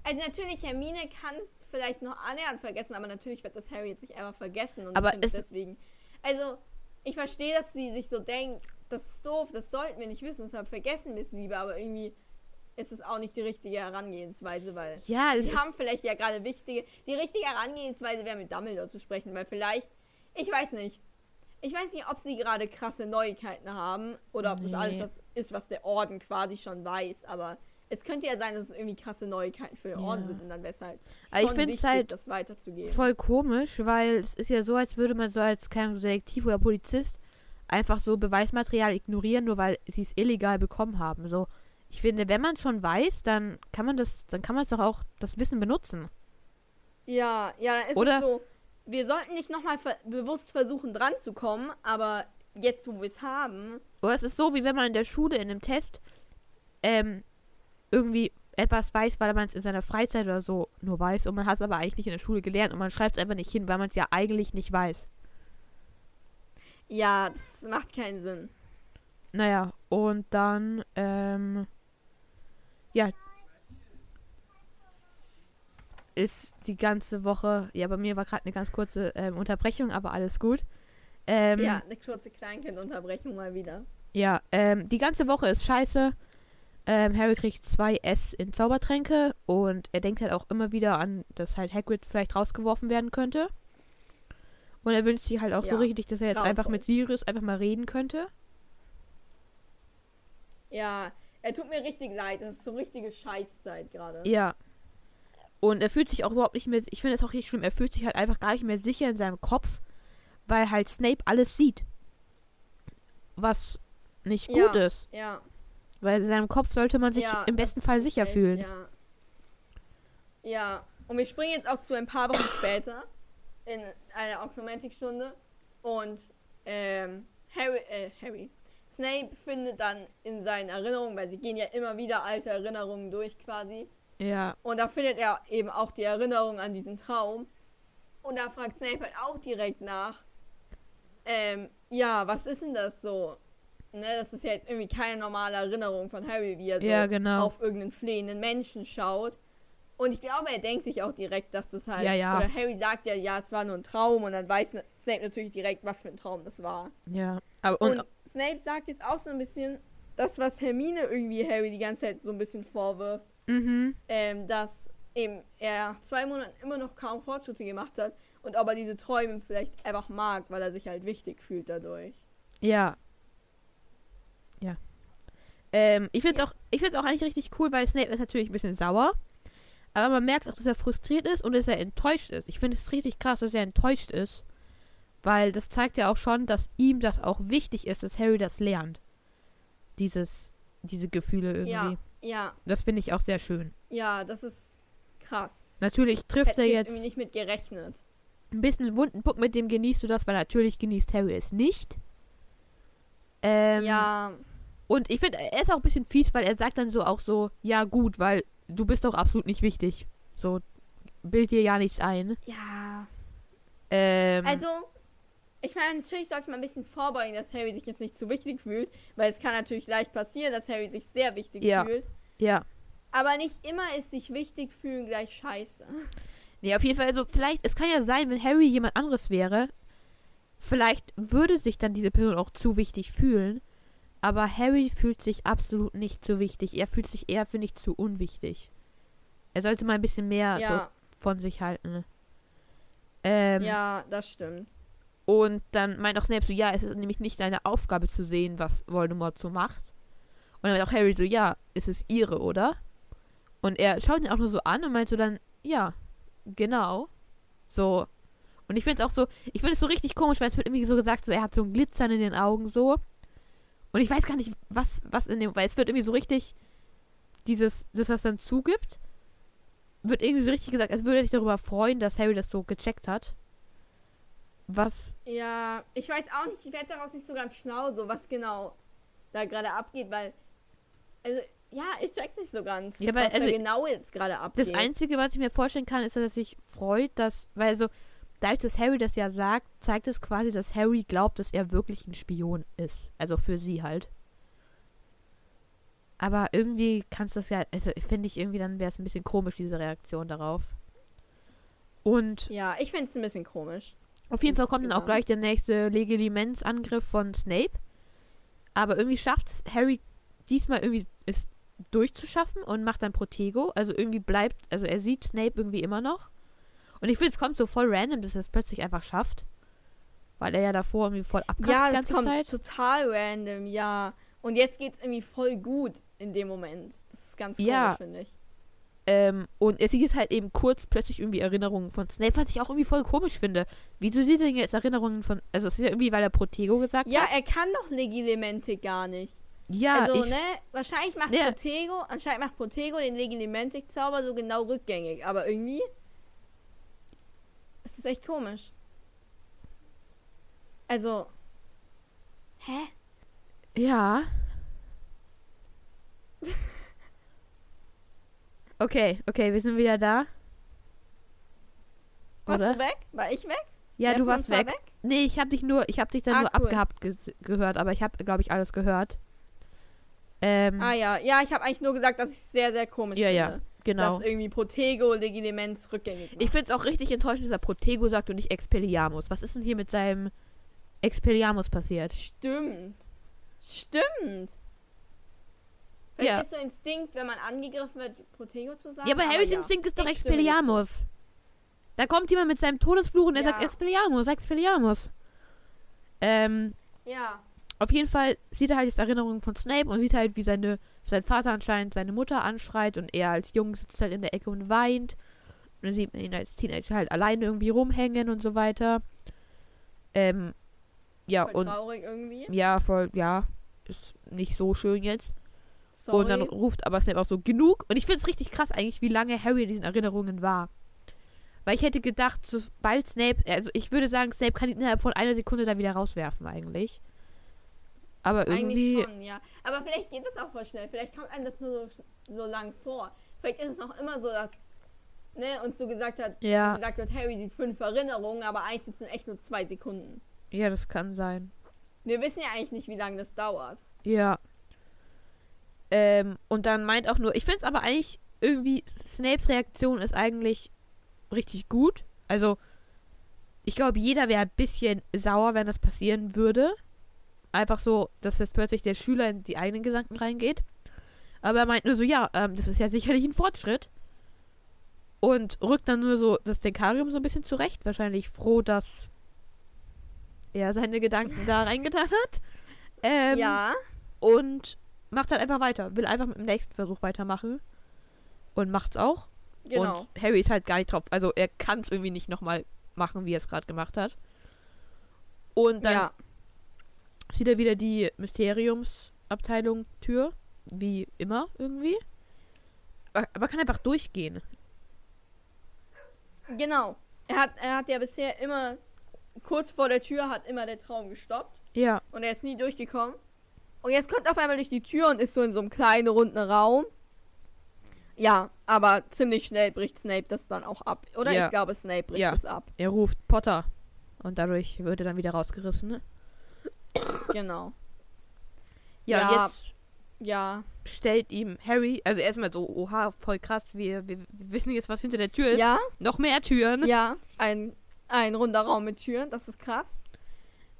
Also natürlich, Hermine kann es vielleicht noch annähernd vergessen, aber natürlich wird das Harry jetzt nicht einfach vergessen. Und Aber ich deswegen. Also, ich verstehe, dass sie sich so denkt, das ist doof, das sollten wir nicht wissen, deshalb vergessen wir es lieber, aber irgendwie ist es auch nicht die richtige Herangehensweise, weil Ja, sie haben vielleicht ja gerade wichtige. Die richtige Herangehensweise wäre mit Dumbledore zu sprechen, weil vielleicht. Ich weiß nicht. Ich weiß nicht, ob sie gerade krasse Neuigkeiten haben oder ob das Nee. alles das ist, was der Orden quasi schon weiß, aber es könnte ja sein, dass es irgendwie krasse Neuigkeiten für den Orden Ja. sind und dann wäre es halt ich schon find's wichtig, halt das weiterzugeben. voll komisch, weil es ist ja so, als würde man so als so Detektiv oder Polizist einfach so Beweismaterial ignorieren, nur weil sie es illegal bekommen haben. So, ich finde, wenn man schon weiß, dann kann man das, dann kann man es doch auch das Wissen benutzen. Ja, ja, ist Oder- es so. Wir sollten nicht nochmal ver bewusst versuchen, dran zu kommen, aber jetzt, wo wir es haben, Oder es ist so, wie wenn man in der Schule in einem Test ähm, irgendwie etwas weiß, weil man es in seiner Freizeit oder so nur weiß und man hat es aber eigentlich nicht in der Schule gelernt und man schreibt es einfach nicht hin, weil man es ja eigentlich nicht weiß. Ja, das macht keinen Sinn. Naja, und dann, ähm, ja, ist die ganze Woche, ja, bei mir war gerade eine ganz kurze ähm, Unterbrechung, aber alles gut. Ähm, ja, eine kurze Kleinkindunterbrechung mal wieder. Ja, ähm, die ganze Woche ist scheiße. Ähm, Harry kriegt zwei S in Zaubertränke und er denkt halt auch immer wieder an, dass halt Hagrid vielleicht rausgeworfen werden könnte. Und er wünscht sich halt auch so Ja, richtig, dass er jetzt einfach grauenvoll. mit Sirius einfach mal reden könnte. Ja, er tut mir richtig leid. Das ist so richtige Scheißzeit gerade. Ja. Und er fühlt sich auch überhaupt nicht mehr, ich finde es auch richtig schlimm, er fühlt sich halt einfach gar nicht mehr sicher in seinem Kopf, weil halt Snape alles sieht. Was nicht gut Ja. ist. Ja. Weil in seinem Kopf sollte man sich ja, im besten Fall sicher echt, fühlen. Ja. ja. Und wir springen jetzt auch zu ein paar Wochen später in einer Oknomantik-Stunde und ähm, Harry, äh, Harry, Snape findet dann in seinen Erinnerungen, weil sie gehen ja immer wieder alte Erinnerungen durch quasi, Ja. und da findet er eben auch die Erinnerung an diesen Traum. Und da fragt Snape halt auch direkt nach, ähm, ja, was ist denn das so? Ne, das ist ja jetzt irgendwie keine normale Erinnerung von Harry, wie er so Ja, genau. auf irgendeinen flehenden Menschen schaut. Und ich glaube, er denkt sich auch direkt, dass das halt. Ja, ja. Oder Harry sagt ja, ja, es war nur ein Traum und dann weiß Snape natürlich direkt, was für ein Traum das war. Ja. Aber Und, und, Snape sagt jetzt auch so ein bisschen, das, was Hermine irgendwie Harry die ganze Zeit so ein bisschen vorwirft mhm. ähm, dass eben er nach zwei Monaten immer noch kaum Fortschritte gemacht hat und ob er diese Träume vielleicht einfach mag, weil er sich halt wichtig fühlt dadurch. Ja. Ja. Ähm, ich finde es auch, ich find's auch eigentlich richtig cool, weil Snape ist natürlich ein bisschen sauer. Aber man merkt auch, dass er frustriert ist und dass er enttäuscht ist. Ich finde es richtig krass, dass er enttäuscht ist. Weil das zeigt ja auch schon, dass ihm das auch wichtig ist, dass Harry das lernt. Dieses, diese Gefühle irgendwie. Ja, ja, Das finde ich auch sehr schön. ja, das ist krass. Natürlich trifft Hätte er ich jetzt irgendwie nicht mit gerechnet. ein bisschen wunden Puck, mit dem genießt du das, weil natürlich genießt Harry es nicht. Ähm, ja, Und ich finde, er ist auch ein bisschen fies, weil er sagt dann so auch so, ja gut, weil du bist doch absolut nicht wichtig. So, bild dir ja nichts ein. ja. Ähm, Also, ich meine, natürlich sollte man ein bisschen vorbeugen, dass Harry sich jetzt nicht zu wichtig fühlt, weil es kann natürlich leicht passieren, dass Harry sich sehr wichtig Ja. fühlt. ja. Aber nicht immer ist sich wichtig fühlen gleich scheiße. Nee, auf jeden Fall, also vielleicht, es kann ja sein, wenn Harry jemand anderes wäre, vielleicht würde sich dann diese Person auch zu wichtig fühlen. Aber Harry fühlt sich absolut nicht zu wichtig. Er fühlt sich eher, finde ich, zu unwichtig. Er sollte mal ein bisschen mehr so ja, von sich halten. Ähm, ja, das stimmt. Und dann meint auch Snape so, ja, es ist nämlich nicht deine Aufgabe zu sehen, was Voldemort so macht. Und dann meint auch Harry so, ja, es ist ihre, oder? Und er schaut ihn auch nur so an und meint so dann, ja, genau. So. Und ich finde es auch so, ich finde es so richtig komisch, weil es wird irgendwie so gesagt, so er hat so ein Glitzern in den Augen so. Und ich weiß gar nicht, was, was in dem, weil es wird irgendwie so richtig, dieses, dass das dann zugibt, wird irgendwie so richtig gesagt, als würde er sich darüber freuen, dass Harry das so gecheckt hat. Was Ja, ich weiß auch nicht, ich werde daraus nicht so ganz schlau, so was genau da gerade abgeht, weil. Also, ja, ich check's nicht so ganz, Ja, aber was also, da genau jetzt gerade abgeht. Das Einzige, was ich mir vorstellen kann, ist, dass er sich freut, dass, weil so, dadurch, dass Harry das ja sagt, zeigt es quasi, dass Harry glaubt, dass er wirklich ein Spion ist. Also für sie halt. Aber irgendwie kannst du das ja, also finde ich irgendwie, dann wäre es ein bisschen komisch, diese Reaktion darauf. Und Ja, ich find's ein bisschen komisch. auf jeden Fall kommt dann auch gleich der nächste Legilimensangriff von Snape. Aber irgendwie schafft es Harry diesmal irgendwie es durchzuschaffen und macht dann Protego. Also irgendwie bleibt, also er sieht Snape irgendwie immer noch. Und ich finde, es kommt so voll random, dass er es plötzlich einfach schafft. Weil er ja davor irgendwie voll abkackt Ja, die das ganze kommt Zeit. total random, ja. Und jetzt geht's irgendwie voll gut in dem Moment. Das ist ganz komisch, Ja. finde ich. Ähm, und er sieht jetzt halt eben kurz plötzlich irgendwie Erinnerungen von Snape, was ich auch irgendwie voll komisch finde. Wieso sieht er denn jetzt Erinnerungen von. Also, es ist ja irgendwie, weil er Protego gesagt Ja, hat. er kann doch Legilementik gar nicht. Ja, also, ich, ne, wahrscheinlich macht Ja. Protego, anscheinend macht Protego den Legilementik-Zauber so genau rückgängig. Aber irgendwie. Ist echt komisch. Also. Hä? Ja. Okay, okay, wir sind wieder da. Warst Oder? du weg? War ich weg? Ja, Wer du warst uns war weg. Nee, ich hab dich nur, ich hab dich dann Ah, nur cool. abgehabt ges- gehört, aber ich hab, glaube ich, alles gehört. Ähm, Ah ja, ja, ich habe eigentlich nur gesagt, dass ich es sehr, sehr komisch Ja, ja, finde. Genau. Dass irgendwie Protego Legilimens rückgängig macht. Ich find's auch richtig enttäuschend, dass er Protego sagt und nicht Expelliarmus. Was ist denn hier mit seinem Expelliarmus passiert? Stimmt. Stimmt. Vielleicht Ja. ist so Instinkt, wenn man angegriffen wird, Protego zu sagen. Ja, aber Harrys ja. Instinkt ist doch Ich. Expelliarmus. Da kommt jemand mit seinem Todesfluch und er Ja. sagt Expelliarmus, Expelliarmus. Ähm, Ja. Auf jeden Fall sieht er halt jetzt Erinnerungen von Snape und sieht halt, wie seine, sein Vater anscheinend seine Mutter anschreit und er als Junge sitzt halt in der Ecke und weint. Und dann sieht man ihn als Teenager halt alleine irgendwie rumhängen und so weiter. Ähm, ja, Voll und traurig irgendwie. ja, voll, ja, ist nicht so schön jetzt. Sorry. Und dann ruft aber Snape auch so genug. Und ich finde es richtig krass eigentlich, wie lange Harry in diesen Erinnerungen war. Weil ich hätte gedacht, sobald Snape, also ich würde sagen, Snape kann ihn innerhalb von einer Sekunde da wieder rauswerfen eigentlich. Aber irgendwie, Eigentlich schon, ja. Aber vielleicht geht das auch voll schnell. Vielleicht kommt einem das nur so, so lang vor. Vielleicht ist es auch immer so, dass ne, uns so gesagt hat, ja, gesagt hat, Harry sieht fünf Erinnerungen, aber eigentlich sind es echt nur zwei Sekunden. ja, das kann sein. Wir wissen ja eigentlich nicht, wie lange das dauert. Ja. Ähm, und dann meint auch nur, ich finde es aber eigentlich irgendwie, Snapes Reaktion ist eigentlich richtig gut. Also, ich glaube, jeder wäre ein bisschen sauer, wenn das passieren würde. Einfach so, dass jetzt plötzlich der Schüler in die eigenen Gedanken reingeht. Aber er meint nur so, ja, ähm, das ist ja sicherlich ein Fortschritt. Und rückt dann nur so das Denkarium so ein bisschen zurecht. Wahrscheinlich froh, dass er seine Gedanken da reingetan hat. Ähm, ja. und macht halt einfach weiter. Will einfach mit dem nächsten Versuch weitermachen. Und macht's auch. Genau. Und Harry ist halt gar nicht drauf. Also er kann es irgendwie nicht nochmal machen, wie er es gerade gemacht hat. Und dann ja. Sieht er wieder die Mysteriumsabteilung Tür. Wie immer irgendwie. Aber, aber kann einfach durchgehen. Genau. Er hat, er hat ja bisher immer, kurz vor der Tür hat immer der Traum gestoppt. Ja. Und er ist nie durchgekommen. Und jetzt kommt er auf einmal durch die Tür und ist so in so einem kleinen, runden Raum. Ja, aber ziemlich schnell bricht Snape das dann auch ab. Oder Ja. ich glaube, Snape bricht Ja. es ab. Er ruft Potter. Und dadurch wird er dann wieder rausgerissen. Genau. Ja, Ja. jetzt Ja. stellt ihm Harry, also erstmal so, oha, voll krass, wir, wir, wir wissen jetzt, was hinter der Tür ist. Ja, Noch mehr Türen. ja. Ein, ein runder Raum mit Türen, das ist krass.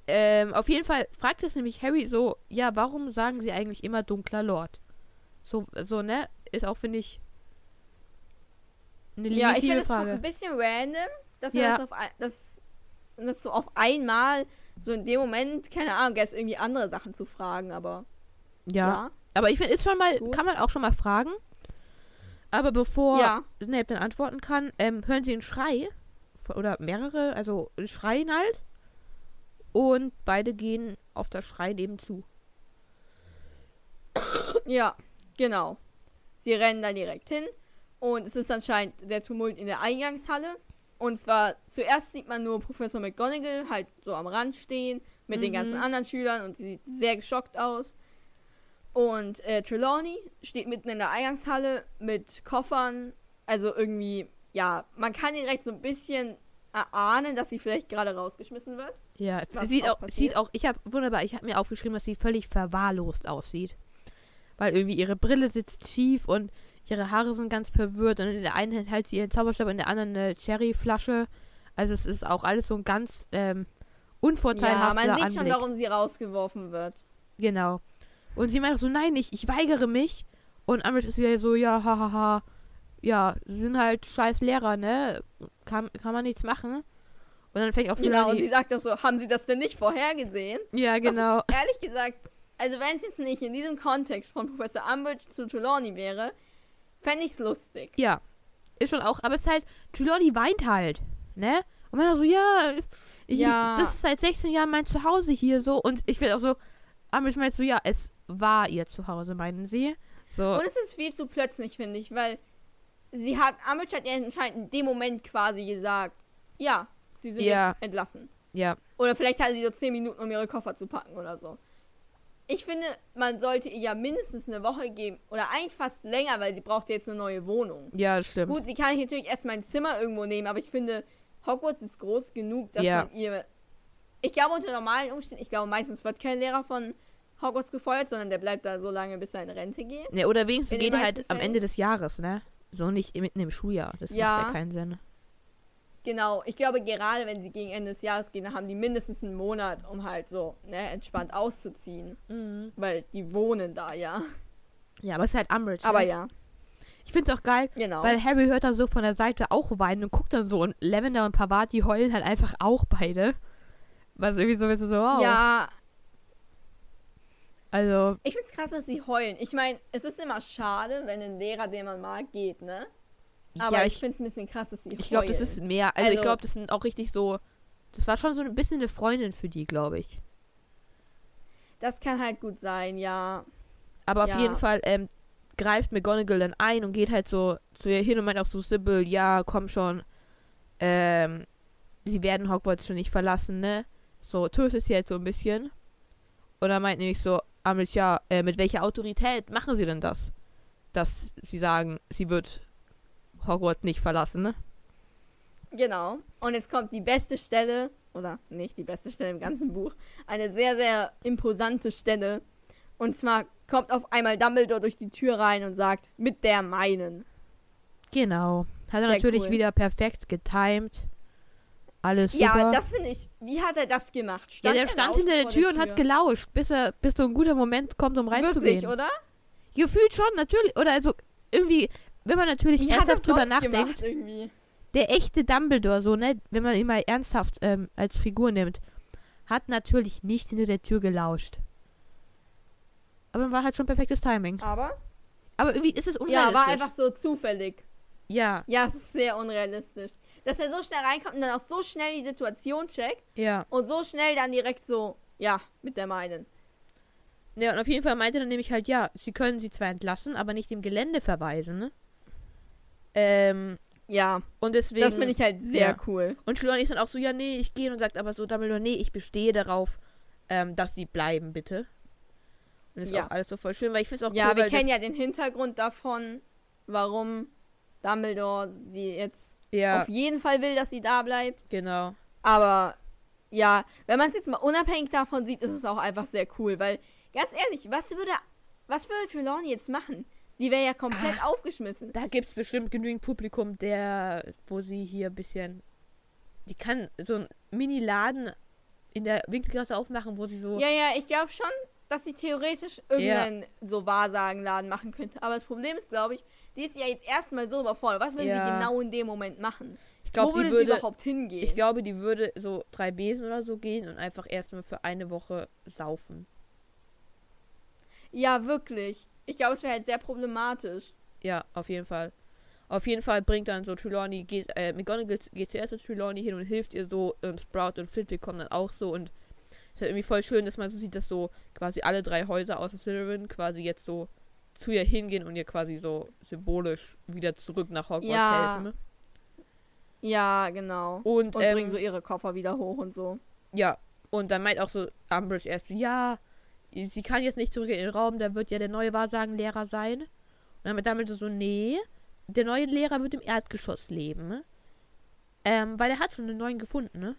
Ähm, auf jeden Fall fragt es nämlich Harry so, ja, warum sagen sie eigentlich immer dunkler Lord? So, so, ne? Ist auch, finde ich, eine Ja, ich legitime finde es Frage. ein bisschen random, dass Ja. er das auf ein, dass, dass so auf einmal, so in dem Moment, keine Ahnung, jetzt irgendwie andere Sachen zu fragen, aber Ja. ja. Aber ich finde, ist schon mal, Gut. kann man auch schon mal fragen. Aber bevor Ja. Snape dann antworten kann, ähm, hören sie einen Schrei. Oder mehrere, also schreien halt. Und beide gehen auf das Schrei nebenzu. Ja, genau. Sie rennen da direkt hin und es ist anscheinend der Tumult in der Eingangshalle. Und zwar zuerst sieht man nur Professor McGonagall halt so am Rand stehen mit den Mhm. ganzen anderen Schülern und sie sieht sehr geschockt aus. Und äh, Trelawney steht mitten in der Eingangshalle mit Koffern. Also irgendwie, ja, man kann direkt so ein bisschen erahnen, dass sie vielleicht gerade rausgeschmissen wird. Ja, sieht auch auch, sieht auch, ich habe, wunderbar, ich habe mir aufgeschrieben, dass sie völlig verwahrlost aussieht. Weil irgendwie ihre Brille sitzt schief und ihre Haare sind ganz verwirrt und in der einen Hand hält sie ihren Zauberstab, in der anderen eine Cherryflasche. Also es ist auch alles so ein ganz ähm, Ja, unvorteilhafter man sieht Anblick. schon, warum sie rausgeworfen wird. Genau. Und sie meint auch so, nein, ich, ich weigere mich. Und Umbridge ist wieder so, ja, hahaha. Ja, sie sind halt scheiß Lehrer, ne? Kann, kann man nichts machen. Und dann fängt auch Genau, und Trelawney- sie sagt auch so, haben sie das denn nicht vorhergesehen? Ja, genau. Was, ehrlich gesagt, also wenn es jetzt nicht in diesem Kontext von Professor Umbridge zu Trelawney wäre, fände ich es lustig. Ja, ist schon auch, aber es ist halt, Trelawney weint halt, ne? Und man so, ja, ich, Ja. das ist seit 16 Jahren mein Zuhause hier so. Und ich finde auch so, Umbridge meint so, ja, es war ihr Zuhause, meinen sie. So, Und es ist viel zu plötzlich, finde ich, weil sie hat, Umbridge hat ja anscheinend in dem Moment quasi gesagt, ja, sie sind Ja. entlassen. ja, Oder vielleicht hatte sie so 10 Minuten, um ihre Koffer zu packen oder so. Ich finde, man sollte ihr ja mindestens eine Woche geben. Oder eigentlich fast länger, weil sie braucht jetzt eine neue Wohnung. ja, das stimmt. Gut, sie kann ich natürlich erst mein Zimmer irgendwo nehmen, aber ich finde, Hogwarts ist groß genug, dass Ja. man ihr. Ich glaube, unter normalen Umständen, ich glaube, meistens wird kein Lehrer von Hogwarts gefeuert, sondern der bleibt da so lange, bis er in Rente geht. Ne, oder wenigstens In geht er halt meisten am Fällen. Ende des Jahres, ne? So nicht mitten im Schuljahr. Das Ja. macht ja keinen Sinn. Genau, ich glaube, gerade wenn sie gegen Ende des Jahres gehen, dann haben die mindestens einen Monat, um halt so ne, entspannt auszuziehen. Weil die wohnen da, ja. Ja, aber es ist halt Umbridge. Aber ne? ja. Ich finde es auch geil, Genau. weil Harry hört dann so von der Seite auch weinen und guckt dann so und Lavender und Pavati heulen halt einfach auch beide. Was irgendwie so ein bisschen so, wow. Ja, Also, ich find's krass, dass sie heulen. Ich meine, es ist immer schade, wenn ein Lehrer, den man mag, geht, ne? Aber ja, ich, ich, find's ein bisschen krass, dass sie ich glaube, das ist mehr. Also, ich Also- glaube, das sind auch richtig so. Das war schon so ein bisschen eine Freundin für die, glaube ich. Das kann halt gut sein, ja. Aber Ja. auf jeden Fall ähm, greift McGonagall dann ein und geht halt so zu ihr hin und meint auch so, Sybil, ja, komm schon. Ähm, sie werden Hogwarts schon nicht verlassen, ne? So, tröstet sie halt so ein bisschen. Und dann meint nämlich so, Umbridge, ja, äh, mit welcher Autorität machen sie denn das? Dass sie sagen, sie wird Hogwarts nicht verlassen, ne? Genau. Und jetzt kommt die beste Stelle, oder nicht die beste Stelle im ganzen Buch, eine sehr, sehr imposante Stelle. Und zwar kommt auf einmal Dumbledore durch die Tür rein und sagt, mit der meinen. Genau. Hat er Sehr natürlich cool. wieder perfekt getimed. Alles super. Ja, das finde ich. Wie hat er das gemacht? ja, der er stand hinter der Tür und hat gelauscht, bis er, bis so ein guter Moment kommt, um reinzugehen. Wirklich, oder? Gefühlt schon, natürlich. Oder also irgendwie, wenn man natürlich er ernsthaft drüber nachdenkt, der echte Dumbledore, so, ne, wenn man ihn mal ernsthaft ähm, als Figur nimmt, hat natürlich nicht hinter der Tür gelauscht. Aber war halt schon perfektes Timing. Aber? Aber irgendwie ist es Ja, unrealistisch. war einfach so zufällig. Ja, Ja, es ist sehr unrealistisch. Dass er so schnell reinkommt und dann auch so schnell die Situation checkt ja. und so schnell dann direkt so, ja, mit der meinen. Ja, und auf jeden Fall meinte er nämlich halt, ja, sie können sie zwar entlassen, aber nicht dem Gelände verweisen, ne? Ähm, Ja, und deswegen. das finde ich halt sehr ja. cool. Und Trelawney ist dann auch so, ja, nee, ich gehe und sagt aber so, Dumbledore, nee, ich bestehe darauf, ähm, dass sie bleiben, bitte. Und ist Ja. auch alles so voll schön, weil ich finde es auch Ja, cool, wir weil kennen ja den Hintergrund davon, warum Dumbledore sie jetzt ja, auf jeden Fall will, dass sie da bleibt. genau. Aber ja, wenn man es jetzt mal unabhängig davon sieht, ist es auch einfach sehr cool, weil ganz ehrlich, was würde was würde Trelawney jetzt machen? Die wäre ja komplett aufgeschmissen. Da gibt es bestimmt genügend Publikum, der, wo sie hier ein bisschen, die kann so einen Mini-Laden in der Winkelgasse aufmachen, wo sie so, Ja, ja, ich glaube schon, dass sie theoretisch irgendeinen so Wahrsagenladen machen könnte. Aber das Problem ist, glaube ich, die ist ja jetzt erstmal so überfordert. Was will Ja. sie genau in dem Moment machen? ich glaube, Wo würde, die würde, sie überhaupt hingehen? ich glaube, die würde so drei Besen oder so gehen und einfach erstmal für eine Woche saufen. ja, wirklich. Ich glaube, es wäre halt sehr problematisch. Ja, auf jeden Fall. Auf jeden Fall bringt dann so Trelawney, geht, äh, McGonagall geht zuerst zu Trelawney hin und hilft ihr so und Sprout und Flitwick kommen dann auch so und es ist halt irgendwie voll schön, dass man so sieht, dass so quasi alle drei Häuser außer Slytherin quasi jetzt so zu ihr hingehen und ihr quasi so symbolisch wieder zurück nach Hogwarts Ja. helfen. Ja, genau. Und, Und ähm, bringen so ihre Koffer wieder hoch und so. ja, und dann meint auch so Umbridge erst so, ja, sie kann jetzt nicht zurück in den Raum, da wird ja der neue Wahrsagenlehrer sein. Und dann meint Dumbledore so, nee, der neue Lehrer wird im Erdgeschoss leben. Ähm, weil er hat schon einen neuen gefunden, ne?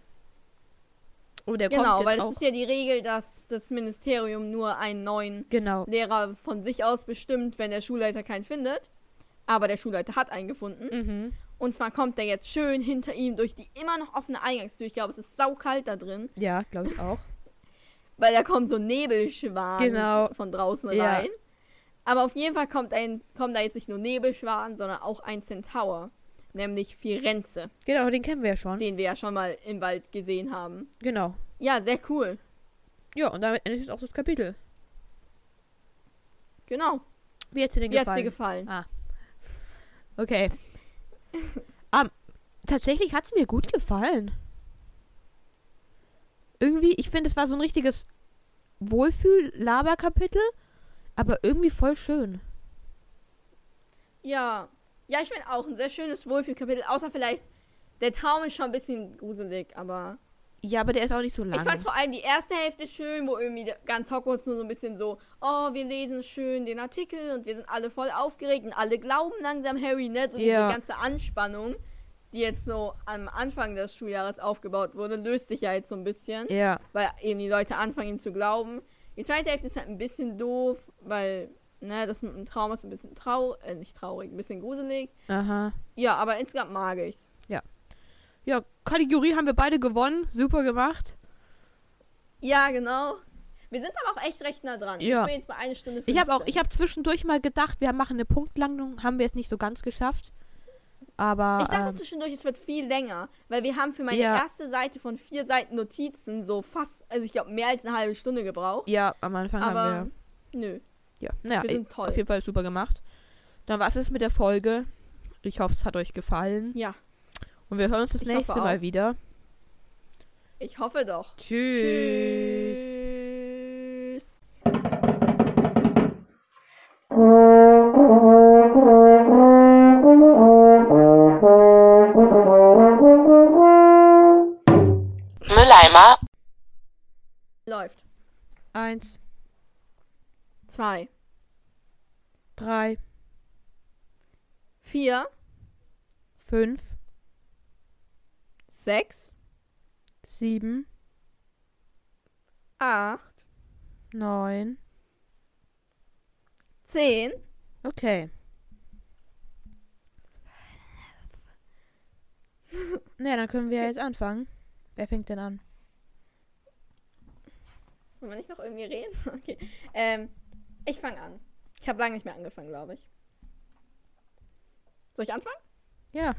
Und der Genau, kommt weil es ist ja die Regel, dass das Ministerium nur einen neuen genau, Lehrer von sich aus bestimmt, wenn der Schulleiter keinen findet. Aber der Schulleiter hat einen gefunden. mhm. Und zwar kommt er jetzt schön hinter ihm durch die immer noch offene Eingangstür. Ich glaube, es ist saukalt da drin. Ja, glaube ich auch. Weil da kommen so Nebelschwaden Genau. von draußen Ja. rein. Aber auf jeden Fall kommt, ein, kommt da jetzt nicht nur Nebelschwaden, sondern auch ein Centaur. Nämlich Firenze, Genau, den kennen wir ja schon. den wir ja schon mal im Wald gesehen haben. Genau. Ja, sehr cool. Ja, und damit endet jetzt auch das Kapitel. Genau. Wie hat's dir denn Wie hat's gefallen? dir gefallen? Okay. ähm, tatsächlich hat es mir gut gefallen. Irgendwie, ich finde, es war so ein richtiges Wohlfühl-Laber-Kapitel, aber irgendwie voll schön. Ja. Ja, ich finde auch ein sehr schönes Wohlfühlkapitel. Außer vielleicht, der Traum ist schon ein bisschen gruselig, aber. Ja, aber der ist auch nicht so Ich lang. fand vor allem die erste Hälfte schön, wo irgendwie ganz Hogwarts nur so ein bisschen so, oh, wir lesen schön den Artikel und wir sind alle voll aufgeregt und alle glauben langsam Harry, ne? So Ja. diese ganze Anspannung, die jetzt so am Anfang des Schuljahres aufgebaut wurde, löst sich ja jetzt so ein bisschen, Ja, weil eben die Leute anfangen ihm zu glauben. Die zweite Hälfte ist halt ein bisschen doof, weil, ne, das mit dem Traum ist ein bisschen traurig, äh, nicht traurig, ein bisschen gruselig. aha. Ja, aber insgesamt mag ich's. Ja, Kategorie haben wir beide gewonnen. Super gemacht. Ja, genau. Wir sind aber auch echt recht nah dran. Ja. Ich bin jetzt bei einer Stunde Ich habe auch, 15. ich habe zwischendurch mal gedacht, wir machen eine Punktlandung, haben wir es nicht so ganz geschafft. Aber Ich dachte ähm, zwischendurch, es wird viel länger, weil wir haben für meine Ja. erste Seite von vier Seiten Notizen so fast, also ich glaube mehr als eine halbe Stunde gebraucht. ja, am Anfang aber haben nö, wir. Ja, naja, wir ey, sind toll. auf jeden Fall super gemacht. Dann war es mit der Folge. Ich hoffe, es hat euch gefallen. Ja, Und wir hören uns das Ich nächste Mal wieder. ich hoffe doch. Tschüss. Tschüss. Mülleimer, Läuft. Eins, Zwei. drei, Vier. fünf, Sechs. sieben, Acht. neun. Zehn. Okay. Na, dann können wir jetzt anfangen. Wer fängt denn an? Wollen wir nicht noch irgendwie reden? Okay. Ähm, ich fange an. Ich habe lange nicht mehr angefangen, glaube ich. Soll ich anfangen? Ja.